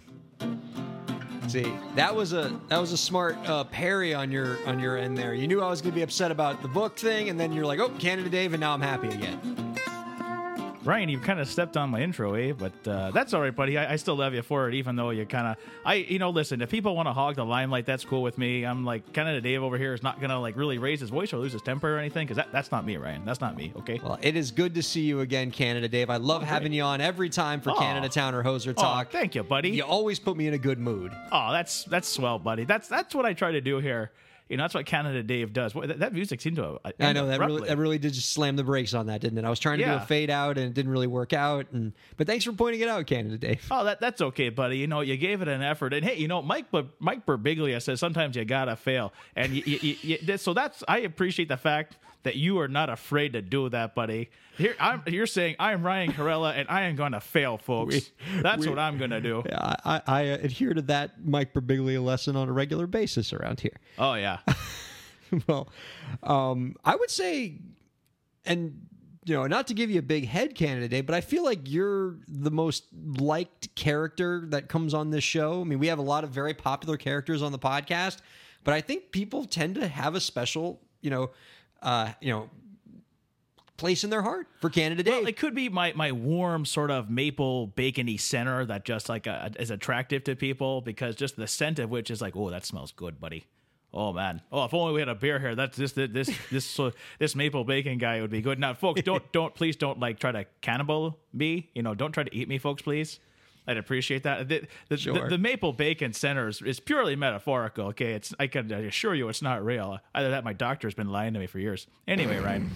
[SPEAKER 1] See, that was a that was a smart uh, parry on your on your end there. You knew I was going to be upset about the book thing, and then you're like, "Oh, Canada Dave," and now I'm happy again.
[SPEAKER 2] Ryan, you kind of stepped on my intro, eh? But uh, that's all right, buddy. I, I still love you for it, even though you kind of, I, you know, listen. If people want to hog the limelight, that's cool with me. I'm like, kind of Dave over here is not gonna like really raise his voice or lose his temper or anything, because that, that's not me, Ryan. That's not me. Okay.
[SPEAKER 1] Well, it is good to see you again, Canada Dave. I love having you on every time for. Canada Town or Hoser
[SPEAKER 2] Oh,
[SPEAKER 1] Talk.
[SPEAKER 2] thank you, buddy.
[SPEAKER 1] You always put me in a good mood.
[SPEAKER 2] Oh, that's that's swell, buddy. That's that's what I try to do here. You know, that's what Canada Dave does. What, that, that music seemed to. Uh,
[SPEAKER 1] I know that really that really did just slam the brakes on that, didn't it? I was trying to do a fade out and it didn't really work out. And but thanks for pointing it out, Canada Dave.
[SPEAKER 2] Oh, that that's okay, buddy. You know, you gave it an effort, and hey, you know, Mike Mike Birbiglia says sometimes you gotta fail, and you, you, you, so that's I appreciate the fact that you are not afraid to do that, buddy. Here, I'm, you're saying I'm Ryan Kairalla, and I am going to fail, folks. that's what I'm going to do.
[SPEAKER 1] I, I, I adhere to that Mike Birbiglia lesson on a regular basis around here.
[SPEAKER 2] Oh yeah,
[SPEAKER 1] well, um, I would say, and you know, not to give you a big head Canada Dave, but I feel like you're the most liked character that comes on this show. I mean, we have a lot of very popular characters on the podcast, but I think people tend to have a special, you know, uh, you know, place in their heart for Canada Dave.
[SPEAKER 2] well, it could be my my warm sort of maple bacony center that just like uh, is attractive to people because just the scent of which is like, oh, that smells good, buddy. Oh man! Oh, if only we had a beer here. That's this this this this, uh, this maple bacon guy would be good. Now, folks, don't don't please don't like try to cannibal me. You know, don't try to eat me, folks, please. I'd appreciate that. The, the,
[SPEAKER 1] Sure.
[SPEAKER 2] the, the maple bacon center is, is purely metaphorical. Okay, it's I can assure you it's not real. Either that, my doctor's been lying to me for years. Anyway, Ryan.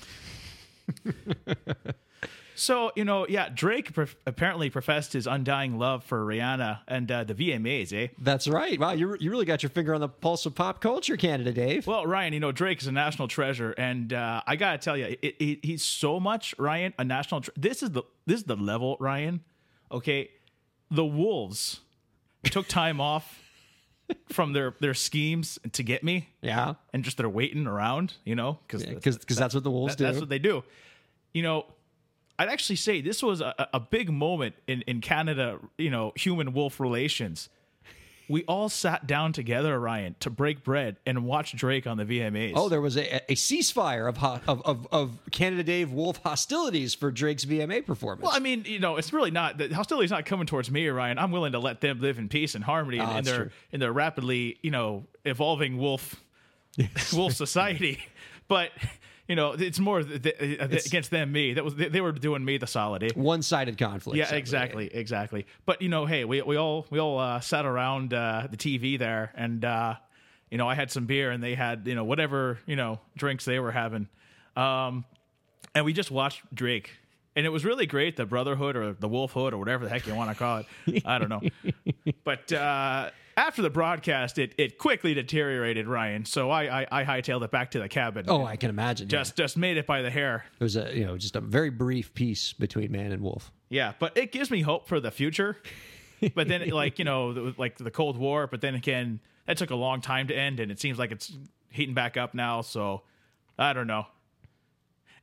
[SPEAKER 2] so you know, yeah, Drake prof- apparently professed his undying love for Rihanna and uh, the VMAs, eh?
[SPEAKER 1] That's right. Wow, you, you really got your finger on the pulse of pop culture, Canada, Dave.
[SPEAKER 2] Well, Ryan, you know Drake is a national treasure, and uh, I gotta tell you, it, it, he's so much Ryan a national. Tre- this is the this is the level, Ryan. Okay, the Wolves took time off from their their schemes to get me,
[SPEAKER 1] yeah,
[SPEAKER 2] and just they're waiting around, you know, because
[SPEAKER 1] because that's what the Wolves do.
[SPEAKER 2] that's what they do. You know, I'd actually say this was a, a big moment in, in Canada, you know, human wolf relations. We all sat down together, Ryan, to break bread and watch Drake on the VMAs.
[SPEAKER 1] Oh, there was a, a ceasefire of, ho- of of of Canada Dave Wolf hostilities for Drake's VMA performance.
[SPEAKER 2] well, I mean, you know, it's really not the hostility's not coming towards me, Ryan. I'm willing to let them live in peace and harmony in,
[SPEAKER 1] Ah,
[SPEAKER 2] in their
[SPEAKER 1] true.
[SPEAKER 2] in their rapidly, you know, evolving wolf wolf society. But you know, it's more th- th- against them me. That was they, they were doing me the solid. eh?
[SPEAKER 1] One-sided conflict.
[SPEAKER 2] Yeah, exactly, exactly. But you know, hey, we we all we all uh, sat around uh, the TV there, and uh, you know, I had some beer, and they had you know whatever you know drinks they were having, um, and we just watched Drake, and it was really great. The Brotherhood or the Wolfhood or whatever the heck you want to call it, I don't know. But uh, after the broadcast, it it quickly deteriorated, Ryan. So I I, I hightailed it back to the cabin.
[SPEAKER 1] Oh, I can imagine. yeah.
[SPEAKER 2] just just made it by the hair.
[SPEAKER 1] it was a you know just a very brief peace between man and wolf.
[SPEAKER 2] Yeah, but it gives me hope for the future. But then, like you know, the- like the Cold War. But then again, that took a long time to end, and it seems like it's heating back up now. So I don't know.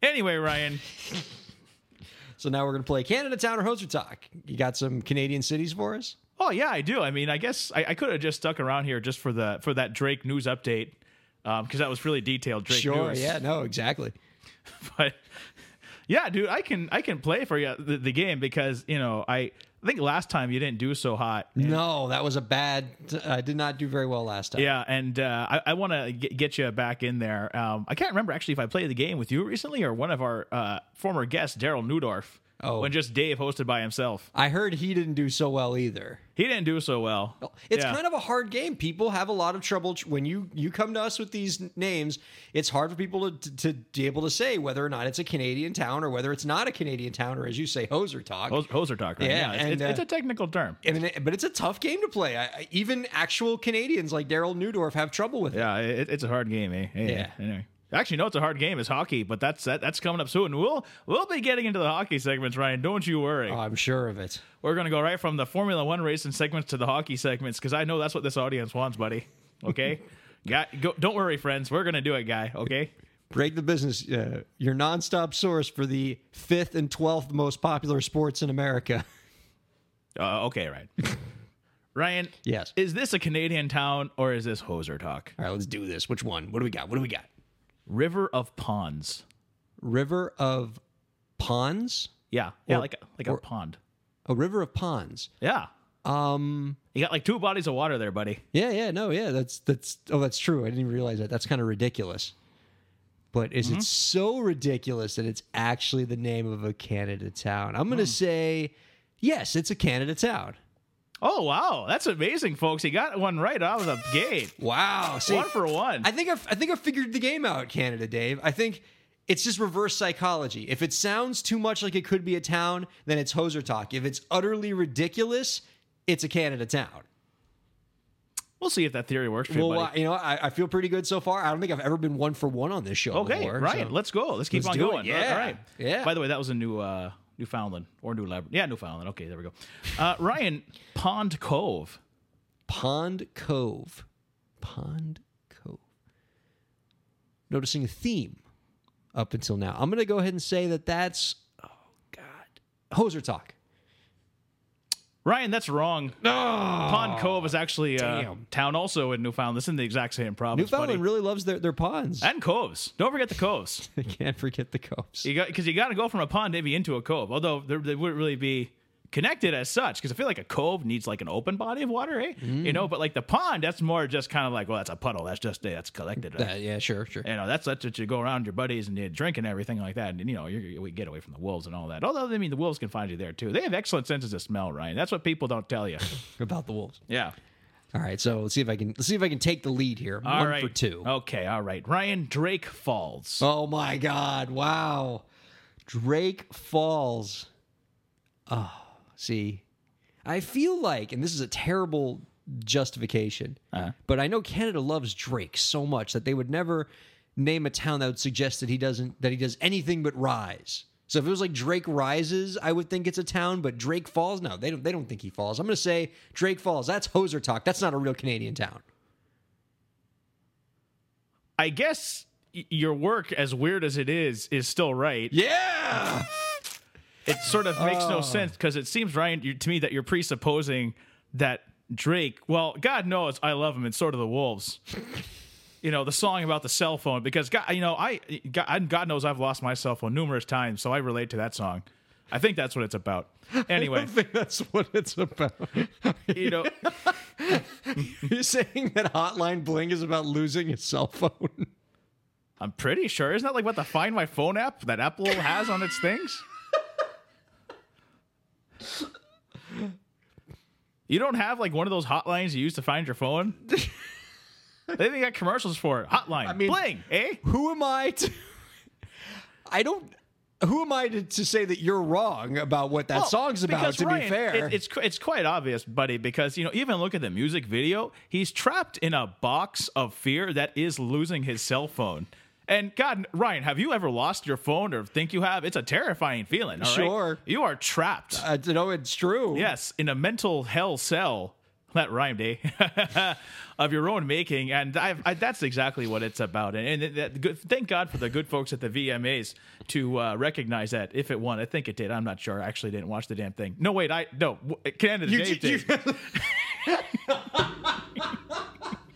[SPEAKER 2] Anyway, Ryan,
[SPEAKER 1] So now we're gonna play Canada Town or Hoser Talk. You got some Canadian cities for us?
[SPEAKER 2] Oh yeah, I do. I mean, I guess I, I could have just stuck around here just for the for that Drake news update because that was really detailed Drake
[SPEAKER 1] sure.
[SPEAKER 2] news.
[SPEAKER 1] Yeah. No. Exactly.
[SPEAKER 2] but yeah, dude, I can I can play for you the, the game because you know I I think last time you didn't do so hot.
[SPEAKER 1] No, that was a bad. I did not do very well last time.
[SPEAKER 2] Yeah, and uh, I, I want to get, get you back in there. Um, I can't remember actually if I played the game with you recently or one of our uh, former guests, Daryl Newdorf.
[SPEAKER 1] Oh.
[SPEAKER 2] when just Dave hosted by himself,
[SPEAKER 1] I heard he didn't do so well either.
[SPEAKER 2] he didn't do so well.
[SPEAKER 1] It's
[SPEAKER 2] Yeah.
[SPEAKER 1] kind of a hard game. People have a lot of trouble tr- when you you come to us with these names. It's hard for people to, to, to be able to say whether or not it's a Canadian town or whether it's not a Canadian town or as you say, hoser talk.
[SPEAKER 2] Hos- hoser talk. Right?
[SPEAKER 1] Yeah,
[SPEAKER 2] it's,
[SPEAKER 1] and,
[SPEAKER 2] it's,
[SPEAKER 1] uh,
[SPEAKER 2] it's a technical term.
[SPEAKER 1] I mean, but it's a tough game to play. I, even actual Canadians like Daryl Newdorf have trouble with it.
[SPEAKER 2] Yeah, it, it's a hard game, eh? Hey,
[SPEAKER 1] Yeah.
[SPEAKER 2] Anyway. Actually, no, it's a hard game. It's hockey, but that's that, that's coming up soon. We'll we'll be getting into the hockey segments, Ryan. Don't you worry.
[SPEAKER 1] Oh, I'm sure of it.
[SPEAKER 2] We're gonna go right from the Formula One racing segments to the hockey segments because I know that's what this audience wants, buddy. Okay, Got, go, don't worry, friends. We're gonna do it, guy. Okay.
[SPEAKER 1] Break the business. Uh, your nonstop source for the fifth and twelfth most popular sports in America.
[SPEAKER 2] Uh, okay, right. Ryan,
[SPEAKER 1] yes.
[SPEAKER 2] is this a Canadian town or is this hoser talk?
[SPEAKER 1] All right, let's do this. Which one? What do we got? What do we got?
[SPEAKER 2] River of Ponds.
[SPEAKER 1] River of Ponds.
[SPEAKER 2] Yeah, yeah,
[SPEAKER 1] Or-
[SPEAKER 2] like a, like a
[SPEAKER 1] or-
[SPEAKER 2] pond.
[SPEAKER 1] A river of ponds.
[SPEAKER 2] Yeah,
[SPEAKER 1] Um.
[SPEAKER 2] you got like two bodies of water there, buddy.
[SPEAKER 1] Yeah. Yeah. No. Yeah. That's that's. Oh, that's true. I didn't even realize that. That's kind of ridiculous. But is it so ridiculous that it's actually the name of a Canada town? I'm gonna say, yes, it's a Canada town.
[SPEAKER 2] Oh wow, that's amazing, folks. He got one right out of the gate.
[SPEAKER 1] Wow. See,
[SPEAKER 2] one for one.
[SPEAKER 1] I think I've, I think I figured the game out, Canada, Dave. I think it's just reverse psychology. If it sounds too much like it could be a town, then it's hoser talk. If it's utterly ridiculous, it's a Canada town.
[SPEAKER 2] we'll see if that theory works for you,
[SPEAKER 1] Well, uh, you know, I, I feel pretty good so far. I don't think I've ever been one for one on this show.
[SPEAKER 2] Okay,
[SPEAKER 1] before,
[SPEAKER 2] right.
[SPEAKER 1] so-
[SPEAKER 2] Let's go. Let's keep
[SPEAKER 1] Let's
[SPEAKER 2] on
[SPEAKER 1] do it.
[SPEAKER 2] going.
[SPEAKER 1] Yeah.
[SPEAKER 2] All right.
[SPEAKER 1] Yeah.
[SPEAKER 2] By the way, that was a new uh Newfoundland or New Labrador. Yeah, Newfoundland. Okay, there we go. Uh Ryan, Pond Cove.
[SPEAKER 1] Pond Cove. Pond Cove. Noticing a theme up until now. I'm going to go ahead and say that that's, oh, God, hoser talk.
[SPEAKER 2] Ryan, that's wrong.
[SPEAKER 1] No.
[SPEAKER 2] Pond Cove is actually a
[SPEAKER 1] Damn.
[SPEAKER 2] town also in Newfoundland. It's in the exact same province,
[SPEAKER 1] Newfoundland
[SPEAKER 2] buddy.
[SPEAKER 1] really loves their, their ponds.
[SPEAKER 2] and coves. Don't forget the coves.
[SPEAKER 1] I can't forget the coves.
[SPEAKER 2] You got because you got to go from a pond maybe into a cove. Although there, there wouldn't really be connected as such because I feel like a cove needs like an open body of water, eh? You know, but like the pond, that's more just kind of like, well, that's a puddle. That's just that's collected.
[SPEAKER 1] Uh, yeah, sure, sure.
[SPEAKER 2] You know, that's that's what you go around your buddies and you drink and everything like that, and you know, you we get away from the wolves and all that. Although I mean, the wolves can find you there too. They have excellent senses of smell, Ryan. That's what people don't tell you.
[SPEAKER 1] About the wolves.
[SPEAKER 2] Yeah.
[SPEAKER 1] All right, so let's see if I can let's see if I can take the lead here.
[SPEAKER 2] All
[SPEAKER 1] One
[SPEAKER 2] right.
[SPEAKER 1] for two.
[SPEAKER 2] Okay. All right. Ryan Drake Falls.
[SPEAKER 1] Oh my God! Wow, Drake Falls. Oh, see, I feel like, and this is a terrible justification,
[SPEAKER 2] Uh-huh.
[SPEAKER 1] but I know Canada loves Drake so much that they would never name a town that would suggest that he doesn't that he does anything but rise. So if it was like Drake rises, I would think it's a town, but Drake Falls, no, they don't. They don't think he falls. I'm going to say Drake Falls. That's hoser talk. That's not a real Canadian town.
[SPEAKER 2] I guess y- your work, as weird as it is, is still right.
[SPEAKER 1] Yeah.
[SPEAKER 2] It sort of makes
[SPEAKER 1] Oh.
[SPEAKER 2] no sense because it seems Ryan you, to me that you're presupposing that Drake. Well, God knows I love him. It's sort of the Wolves. you know the song about the cell phone because God, you know I God, God knows I've lost my cell phone numerous times, so I relate to that song. I think that's what it's about. Anyway,
[SPEAKER 1] I think that's what it's about.
[SPEAKER 2] you know,
[SPEAKER 1] You're saying that Hotline Bling is about losing his cell phone?
[SPEAKER 2] I'm pretty sure isn't that like what the Find My Phone app that Apple has on its things? You don't have like one of those hotlines you use to find your phone? they even got commercials for it. Hotline. I
[SPEAKER 1] mean-
[SPEAKER 2] Bling, eh?
[SPEAKER 1] Who am I to? I don't. Who am I to, to say that you're wrong about what that
[SPEAKER 2] Well,
[SPEAKER 1] song's about? To
[SPEAKER 2] Ryan,
[SPEAKER 1] be fair,
[SPEAKER 2] it- it's it's quite obvious, buddy. Because you know, even look at the music video. He's trapped in a box of fear that is losing his cell phone. And God, Ryan, have you ever lost your phone or think you have? It's a terrifying feeling. all right?
[SPEAKER 1] Sure.
[SPEAKER 2] you are trapped.
[SPEAKER 1] uh, you know it's true.
[SPEAKER 2] Yes, in a mental hell cell. That rhymed, eh? of your own making, and I've, I, that's exactly what it's about. And, and that, good, thank God for the good folks at the VMAs to uh, recognize that. If it won, I think it did. I'm not sure. I actually didn't watch the damn thing. No, wait, I no. Canada
[SPEAKER 1] You-
[SPEAKER 2] Dave
[SPEAKER 1] you-
[SPEAKER 2] did.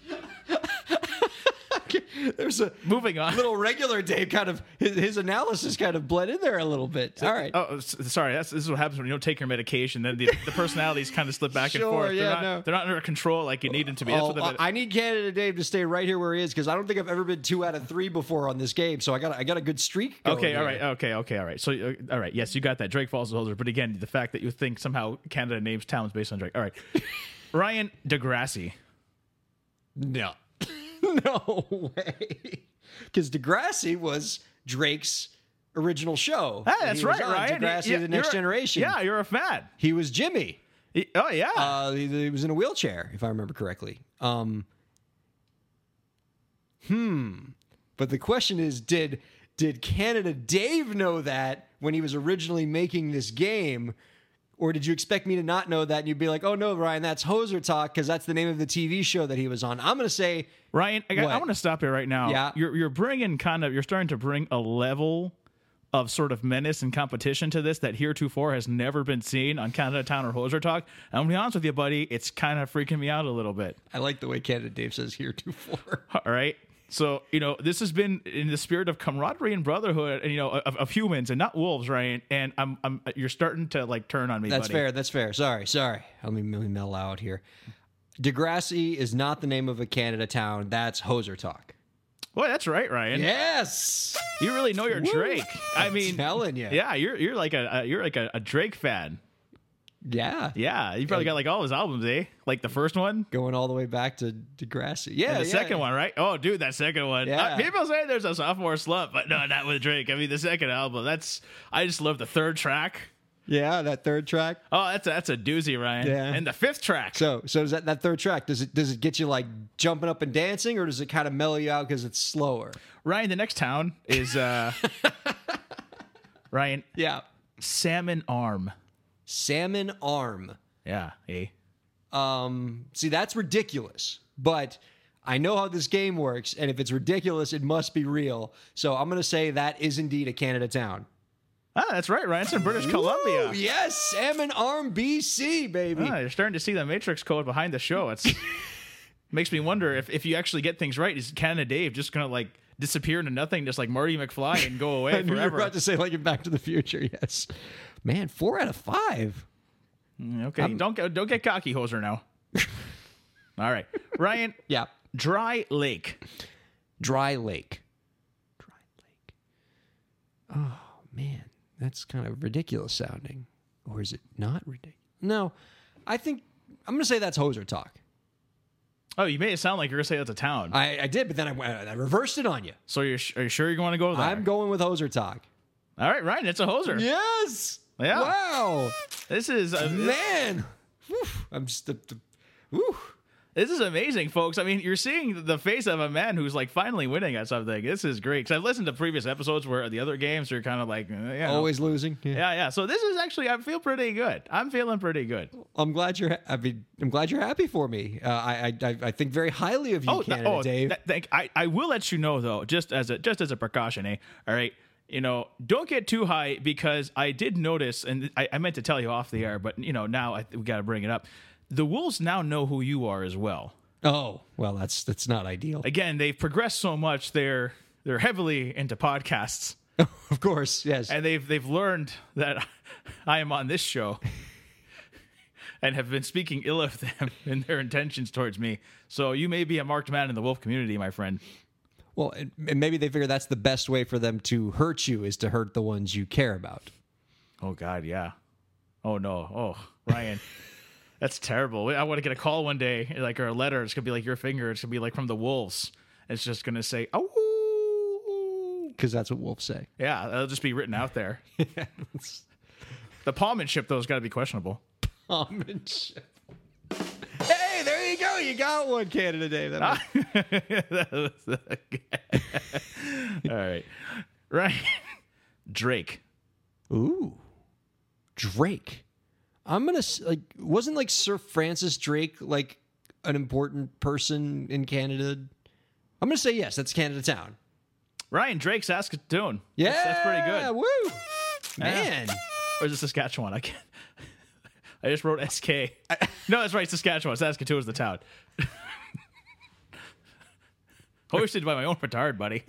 [SPEAKER 1] There's a
[SPEAKER 2] Moving on.
[SPEAKER 1] little regular Dave kind of his, his analysis kind of bled in there a little bit. All right.
[SPEAKER 2] Oh, sorry. That's this is what happens when you don't take your medication. Then the, the personalities kind of slip back
[SPEAKER 1] Sure,
[SPEAKER 2] and forth.
[SPEAKER 1] yeah,
[SPEAKER 2] they're, not,
[SPEAKER 1] no.
[SPEAKER 2] they're not under control like you need them to be.
[SPEAKER 1] Oh, I need Canada Dave to stay right here where he is because I don't think I've ever been two out of three before on this game. So I got I got a good streak. Going
[SPEAKER 2] Okay, all
[SPEAKER 1] here.
[SPEAKER 2] right, okay, okay, all right. So, uh, all right, yes, you got that. Drake Falls is older, but again, the fact that you think somehow Canada names towns based on Drake. All right, Ryan Degrassi.
[SPEAKER 1] No, no way. Because Degrassi was Drake's original show.
[SPEAKER 2] Ah,
[SPEAKER 1] And
[SPEAKER 2] that's right,
[SPEAKER 1] on
[SPEAKER 2] Ryan.
[SPEAKER 1] Degrassi,
[SPEAKER 2] Yeah,
[SPEAKER 1] the Next Generation.
[SPEAKER 2] Yeah, you're a fan.
[SPEAKER 1] he was Jimmy.
[SPEAKER 2] He- oh yeah.
[SPEAKER 1] Uh, he, he was in a wheelchair, if I remember correctly. Um, hmm. But the question is, did did Canada Dave know that when he was originally making this game, or did you expect me to not know that and you'd be like, "Oh no, Ryan, that's Hoser Talk because that's the name of the TV show that he was on." I'm going to say,
[SPEAKER 2] Ryan, I, I want to stop here right now.
[SPEAKER 1] Yeah.
[SPEAKER 2] You're you're bringing kind of you're starting to bring a level of sort of menace and competition to this that heretofore has never been seen on Canada Town or Hoser Talk. And I'm gonna be honest with you, buddy, it's kind of freaking me out a little bit.
[SPEAKER 1] I like the way Canada Dave says heretofore.
[SPEAKER 2] All right. So you know this has been in the spirit of camaraderie and brotherhood, and you know of, of humans and not wolves, right? And I'm, I'm you're starting to like turn on me.
[SPEAKER 1] That's
[SPEAKER 2] buddy.
[SPEAKER 1] fair. That's fair. Sorry, sorry. Let me, let me mellow out here. Degrassi is not the name of a Canada town. That's Hoser Talk.
[SPEAKER 2] Well, that's right, Ryan.
[SPEAKER 1] Yes.
[SPEAKER 2] You really know your Drake. I mean,
[SPEAKER 1] telling you.
[SPEAKER 2] yeah, you're you're like a, a you're like a, a Drake fan.
[SPEAKER 1] Yeah.
[SPEAKER 2] Yeah, you probably got like all his albums, eh? Like the first one.
[SPEAKER 1] Going all the way back to Degrassi. Yeah.
[SPEAKER 2] And the
[SPEAKER 1] yeah.
[SPEAKER 2] second one, right? Oh, dude, that second one.
[SPEAKER 1] Yeah.
[SPEAKER 2] Uh, people say there's a sophomore slump, but no, not with Drake. I mean, the second album. That's I just love the third track.
[SPEAKER 1] Yeah, that third track.
[SPEAKER 2] Oh, that's a, that's a doozy, Ryan.
[SPEAKER 1] Yeah.
[SPEAKER 2] And the fifth track.
[SPEAKER 1] So, so is that that third track? Does it does it get you like jumping up and dancing, or does it kind of mellow you out because it's slower?
[SPEAKER 2] Ryan, the next town is uh Ryan
[SPEAKER 1] Yeah.
[SPEAKER 2] Salmon Arm.
[SPEAKER 1] Salmon Arm.
[SPEAKER 2] Yeah, eh?
[SPEAKER 1] Um, see, that's ridiculous. But I know how this game works, and if it's ridiculous, it must be real. So I'm gonna say that is indeed a Canada town.
[SPEAKER 2] Ah, that's right, Ryan. It's in British Columbia.
[SPEAKER 1] Yes, Salmon Arm, BC, baby.
[SPEAKER 2] Ah, you're starting to see the Matrix code behind the show. It's makes me wonder if, if you actually get things right, is Canada Dave just gonna like disappear into nothing, just like Marty McFly and go away
[SPEAKER 1] I knew you were about to say like in Back to the Future. Yes, man, four out of five.
[SPEAKER 2] Mm, Okay, don't get don't get cocky, hoser now. All right, Ryan.
[SPEAKER 1] Yeah.
[SPEAKER 2] Dry Lake.
[SPEAKER 1] Dry Lake. Dry Lake. Oh man, that's kind of ridiculous sounding. Or is it not ridiculous? No, I think I'm gonna say that's hoser talk.
[SPEAKER 2] Oh, you made it sound like you're gonna say that's a town.
[SPEAKER 1] I, I did, but then I, I reversed it on you.
[SPEAKER 2] so you're are you sure you want to go there?
[SPEAKER 1] I'm going with hoser talk.
[SPEAKER 2] All right, Ryan. It's a hoser.
[SPEAKER 1] Yes.
[SPEAKER 2] Yeah.
[SPEAKER 1] Wow.
[SPEAKER 2] This is a
[SPEAKER 1] Man. Whew. I'm just the, the whew.
[SPEAKER 2] This is amazing, folks. I mean, you're seeing the face of a man who's like finally winning at something. This is great because I've listened to previous episodes where the other games are kind of like, uh, you know.
[SPEAKER 1] always losing. Yeah.
[SPEAKER 2] yeah, yeah. So this is actually, I feel pretty good. I'm feeling pretty good.
[SPEAKER 1] I'm glad you're. ha- I mean, I'm glad you're happy for me. Uh, I, I I think very highly of you,
[SPEAKER 2] Oh, th-
[SPEAKER 1] Canada,
[SPEAKER 2] oh,
[SPEAKER 1] Dave.
[SPEAKER 2] th- thank. I, I will let you know though, just as a just as a precaution, eh? All right. You know, don't get too high because I did notice, and I, I meant to tell you off the air, but you know, now I, we got to bring it up. The wolves now know who you are as well.
[SPEAKER 1] oh, well, that's that's not ideal.
[SPEAKER 2] Again, they've progressed so much; they're they're heavily into podcasts.
[SPEAKER 1] of course, yes.
[SPEAKER 2] and they've they've learned that I am on this show and have been speaking ill of them in their intentions towards me. So you may be a marked man in the wolf community, my friend.
[SPEAKER 1] Well, and, and maybe they figure that's the best way for them to hurt you is to hurt the ones you care about.
[SPEAKER 2] Oh God, yeah. Oh no. Oh Ryan. That's terrible. I want to get a call one day, like or a letter. It's gonna be like your finger. It's gonna be like from the wolves. It's just gonna say, "Oh,
[SPEAKER 1] Because that's what wolves say.
[SPEAKER 2] yeah." That'll just be written out there. The penmanship though has got to be questionable.
[SPEAKER 1] There you go. You got one, Canada Dave. That was-
[SPEAKER 2] All right, Right. Drake.
[SPEAKER 1] Ooh, Drake. I'm gonna like. Wasn't like Sir Francis Drake like an important person in Canada? I'm gonna say yes. That's Canada Town.
[SPEAKER 2] Ryan Drake, Saskatoon.
[SPEAKER 1] Yeah,
[SPEAKER 2] that's, that's pretty good.
[SPEAKER 1] Woo, man.
[SPEAKER 2] Or is it Saskatchewan? I can't. I just wrote SK. no, that's right. Saskatchewan. Saskatoon is the town. Hosted by my own petard, buddy.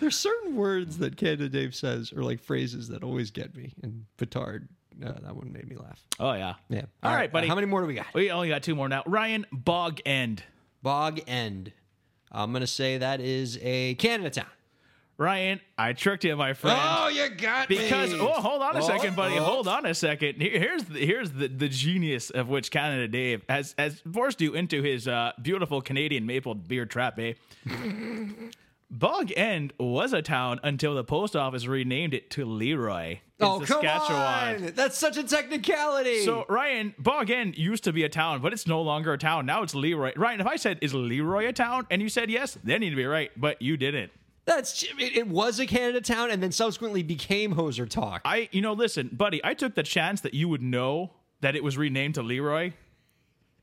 [SPEAKER 1] There's certain words that Canada Dave says or like phrases that always get me. And petard, uh, that one made me laugh.
[SPEAKER 2] Oh yeah.
[SPEAKER 1] Yeah.
[SPEAKER 2] All right, buddy.
[SPEAKER 1] How many more do we got?
[SPEAKER 2] We only got two more now. Ryan Bog End.
[SPEAKER 1] Bog End. I'm gonna say that is a Canada town.
[SPEAKER 2] Ryan, I tricked you, my friend.
[SPEAKER 1] Oh, you got
[SPEAKER 2] Because
[SPEAKER 1] me.
[SPEAKER 2] Because oh, hold on a
[SPEAKER 1] Oh,
[SPEAKER 2] second, buddy.
[SPEAKER 1] oh.
[SPEAKER 2] Hold on a second. Here's the, here's the, the genius of which Canada Dave has has forced you into his uh, beautiful Canadian maple beer trap, eh? Bog End was a town until the post office renamed it to Leroy in
[SPEAKER 1] Oh,
[SPEAKER 2] Saskatchewan.
[SPEAKER 1] come on! That's such a technicality.
[SPEAKER 2] So Ryan, Bog End used to be a town, but it's no longer a town. Now it's Leroy. Ryan, if I said is Leroy a town and you said yes, then you'd be right, but you didn't.
[SPEAKER 1] That's it, it was a Canada town, and then subsequently became Hoser Talk.
[SPEAKER 2] I, you know, listen, buddy, I took the chance that you would know that it was renamed to Leroy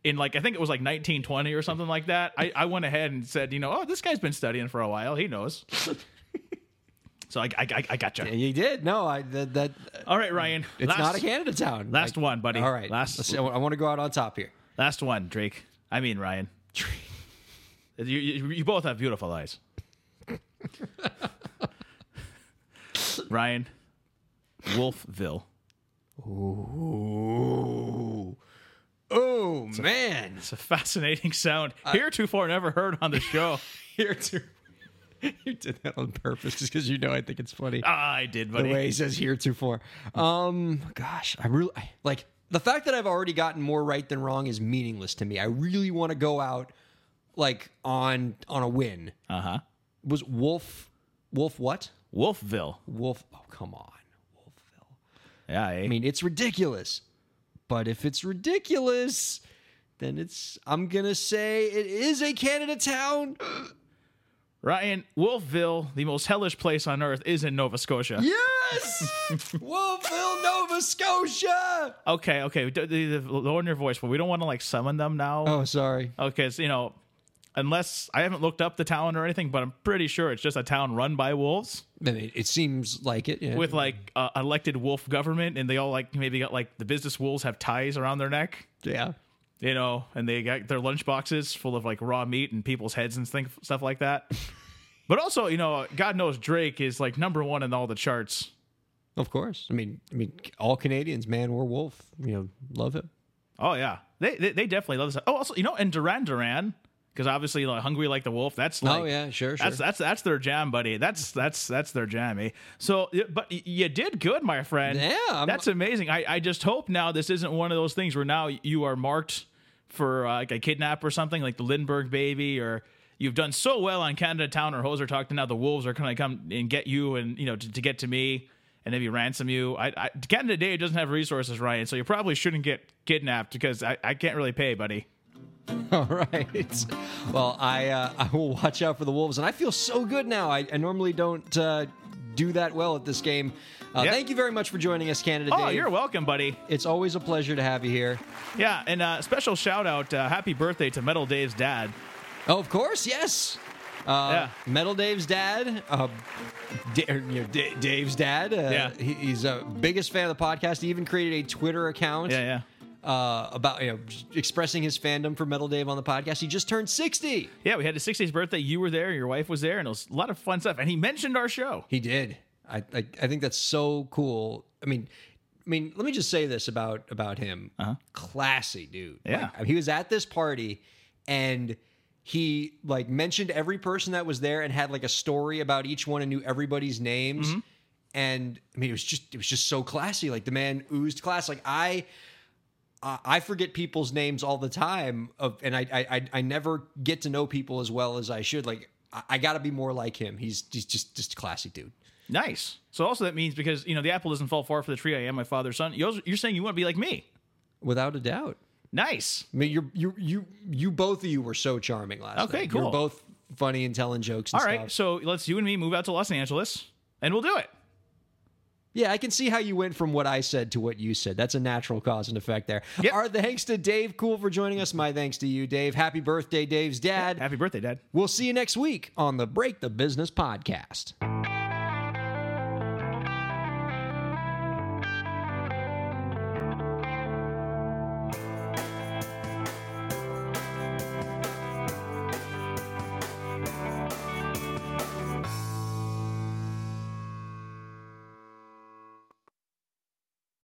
[SPEAKER 2] in like, I think it was like 1920 or something like that. I, I went ahead and said, you know, oh, this guy's been studying for a while. He knows. so I, I, I, I got you.
[SPEAKER 1] Yeah, you did. No, I that, that
[SPEAKER 2] All right, Ryan.
[SPEAKER 1] it's
[SPEAKER 2] last,
[SPEAKER 1] not a Canada town.
[SPEAKER 2] Last
[SPEAKER 1] Like-
[SPEAKER 2] one, buddy.
[SPEAKER 1] All right.
[SPEAKER 2] Last,
[SPEAKER 1] see, I want to go out on top here.
[SPEAKER 2] last one, Drake. I mean, Ryan. You, you, you both have beautiful eyes. Ryan, Wolfville.
[SPEAKER 1] Ooh. Oh man.
[SPEAKER 2] It's a fascinating sound. Heretofore never heard on the show.
[SPEAKER 1] Here too. You did that on purpose just because you know I think it's funny.
[SPEAKER 2] I did,
[SPEAKER 1] the way he says heretofore. Um, gosh, I really like the fact that I've already gotten more right than wrong is meaningless to me. I really want to go out like on on a win.
[SPEAKER 2] Uh huh.
[SPEAKER 1] Was Wolf Wolf what?
[SPEAKER 2] Wolfville.
[SPEAKER 1] Wolf? Oh come on, Wolfville.
[SPEAKER 2] Yeah, eh?
[SPEAKER 1] I mean, it's ridiculous. But if it's ridiculous, then it's I'm gonna say it is a Canada town.
[SPEAKER 2] Ryan, Wolfville, the most hellish place on earth, is in Nova Scotia.
[SPEAKER 1] Yes, Wolfville, Nova Scotia.
[SPEAKER 2] Okay, okay. Lower your voice, but we don't want to like summon them now.
[SPEAKER 1] Oh, sorry.
[SPEAKER 2] Okay, so you know, unless I haven't looked up the town or anything, but I'm pretty sure it's just a town run by wolves
[SPEAKER 1] I mean, it seems like it. Yeah.
[SPEAKER 2] with like uh, elected wolf government, and they all like maybe got like the business wolves have ties around their neck.
[SPEAKER 1] yeah.
[SPEAKER 2] you know, and they got their lunch boxes full of like raw meat and people's heads and things, stuff like that. but also, you know, God knows Drake is like number one in all the charts
[SPEAKER 1] Of course. I mean, I mean, all Canadians, man or wolf, you know, love him.
[SPEAKER 2] Oh yeah, they they, they definitely love this. Oh, also, you know, and Duran Duran, because obviously, like, hungry like the wolf. That's like,
[SPEAKER 1] oh yeah, sure, sure.
[SPEAKER 2] That's that's that's their jam, buddy. That's that's that's their jam, eh? So, but you did good, my friend.
[SPEAKER 1] Yeah, I'm-
[SPEAKER 2] that's amazing. I I just hope now this isn't one of those things where now you are marked for uh, like a kidnap or something, like the Lindbergh baby, or you've done so well on Canada Town or Hoser Talk, now the wolves are to come and get you, and you know to, to get to me. And maybe ransom you. I, I, Canada Dave doesn't have resources, Ryan, so you probably shouldn't get kidnapped because I, I can't really pay, buddy.
[SPEAKER 1] All right. Well, I uh, I will watch out for the wolves, and I feel so good now. I, I normally don't uh, do that well at this game. Uh,
[SPEAKER 2] Yep.
[SPEAKER 1] Thank you very much for joining us, Canada
[SPEAKER 2] Oh,
[SPEAKER 1] Dave.
[SPEAKER 2] you're welcome, buddy.
[SPEAKER 1] It's always a pleasure to have you here.
[SPEAKER 2] Yeah, and uh, special shout out, uh, happy birthday to Metal Dave's dad.
[SPEAKER 1] Oh, of course, yes. Uh,
[SPEAKER 2] Yeah.
[SPEAKER 1] Metal Dave's dad, uh, Da- or, you know, Da- Dave's dad. Uh,
[SPEAKER 2] Yeah.
[SPEAKER 1] he, he's a biggest fan of the podcast. He even created a Twitter account.
[SPEAKER 2] Yeah, yeah.
[SPEAKER 1] Uh, about you know expressing his fandom for Metal Dave on the podcast. He just turned sixty.
[SPEAKER 2] Yeah, we had his 60th birthday. You were there, your wife was there, and it was a lot of fun stuff. And he mentioned our show.
[SPEAKER 1] He did. I, I I think that's so cool. I mean, I mean, let me just say this about about him. Classy dude.
[SPEAKER 2] Uh-huh. Yeah.
[SPEAKER 1] Like, he was at this party and he like mentioned every person that was there and had like a story about each one and knew everybody's names.
[SPEAKER 2] Mm-hmm.
[SPEAKER 1] And I mean, it was just it was just so classy. Like the man oozed class. Like I. I forget people's names all the time, of, and I, I I- never get to know people as well as I should. Like I, I got to be more like him. He's he's just just a classy dude.
[SPEAKER 2] Nice. So also that means because, you know, the apple doesn't fall far for the tree. I am my father's son. You're, you're saying you want to be like me.
[SPEAKER 1] Without a doubt.
[SPEAKER 2] Nice.
[SPEAKER 1] I mean, you you you you both of you were so charming last
[SPEAKER 2] Okay,
[SPEAKER 1] night. You were both funny and telling jokes. And
[SPEAKER 2] All right.
[SPEAKER 1] stuff.
[SPEAKER 2] So let's you and me move out to Los Angeles and we'll do it.
[SPEAKER 1] Yeah, I can see how you went from what I said to what you said. That's a natural cause and effect there.
[SPEAKER 2] Yep.
[SPEAKER 1] Our thanks to Dave Cool for joining us. My thanks to you, Dave. Happy birthday, Dave's dad.
[SPEAKER 2] Happy birthday, Dad.
[SPEAKER 1] We'll see you next week on the Break the Business podcast.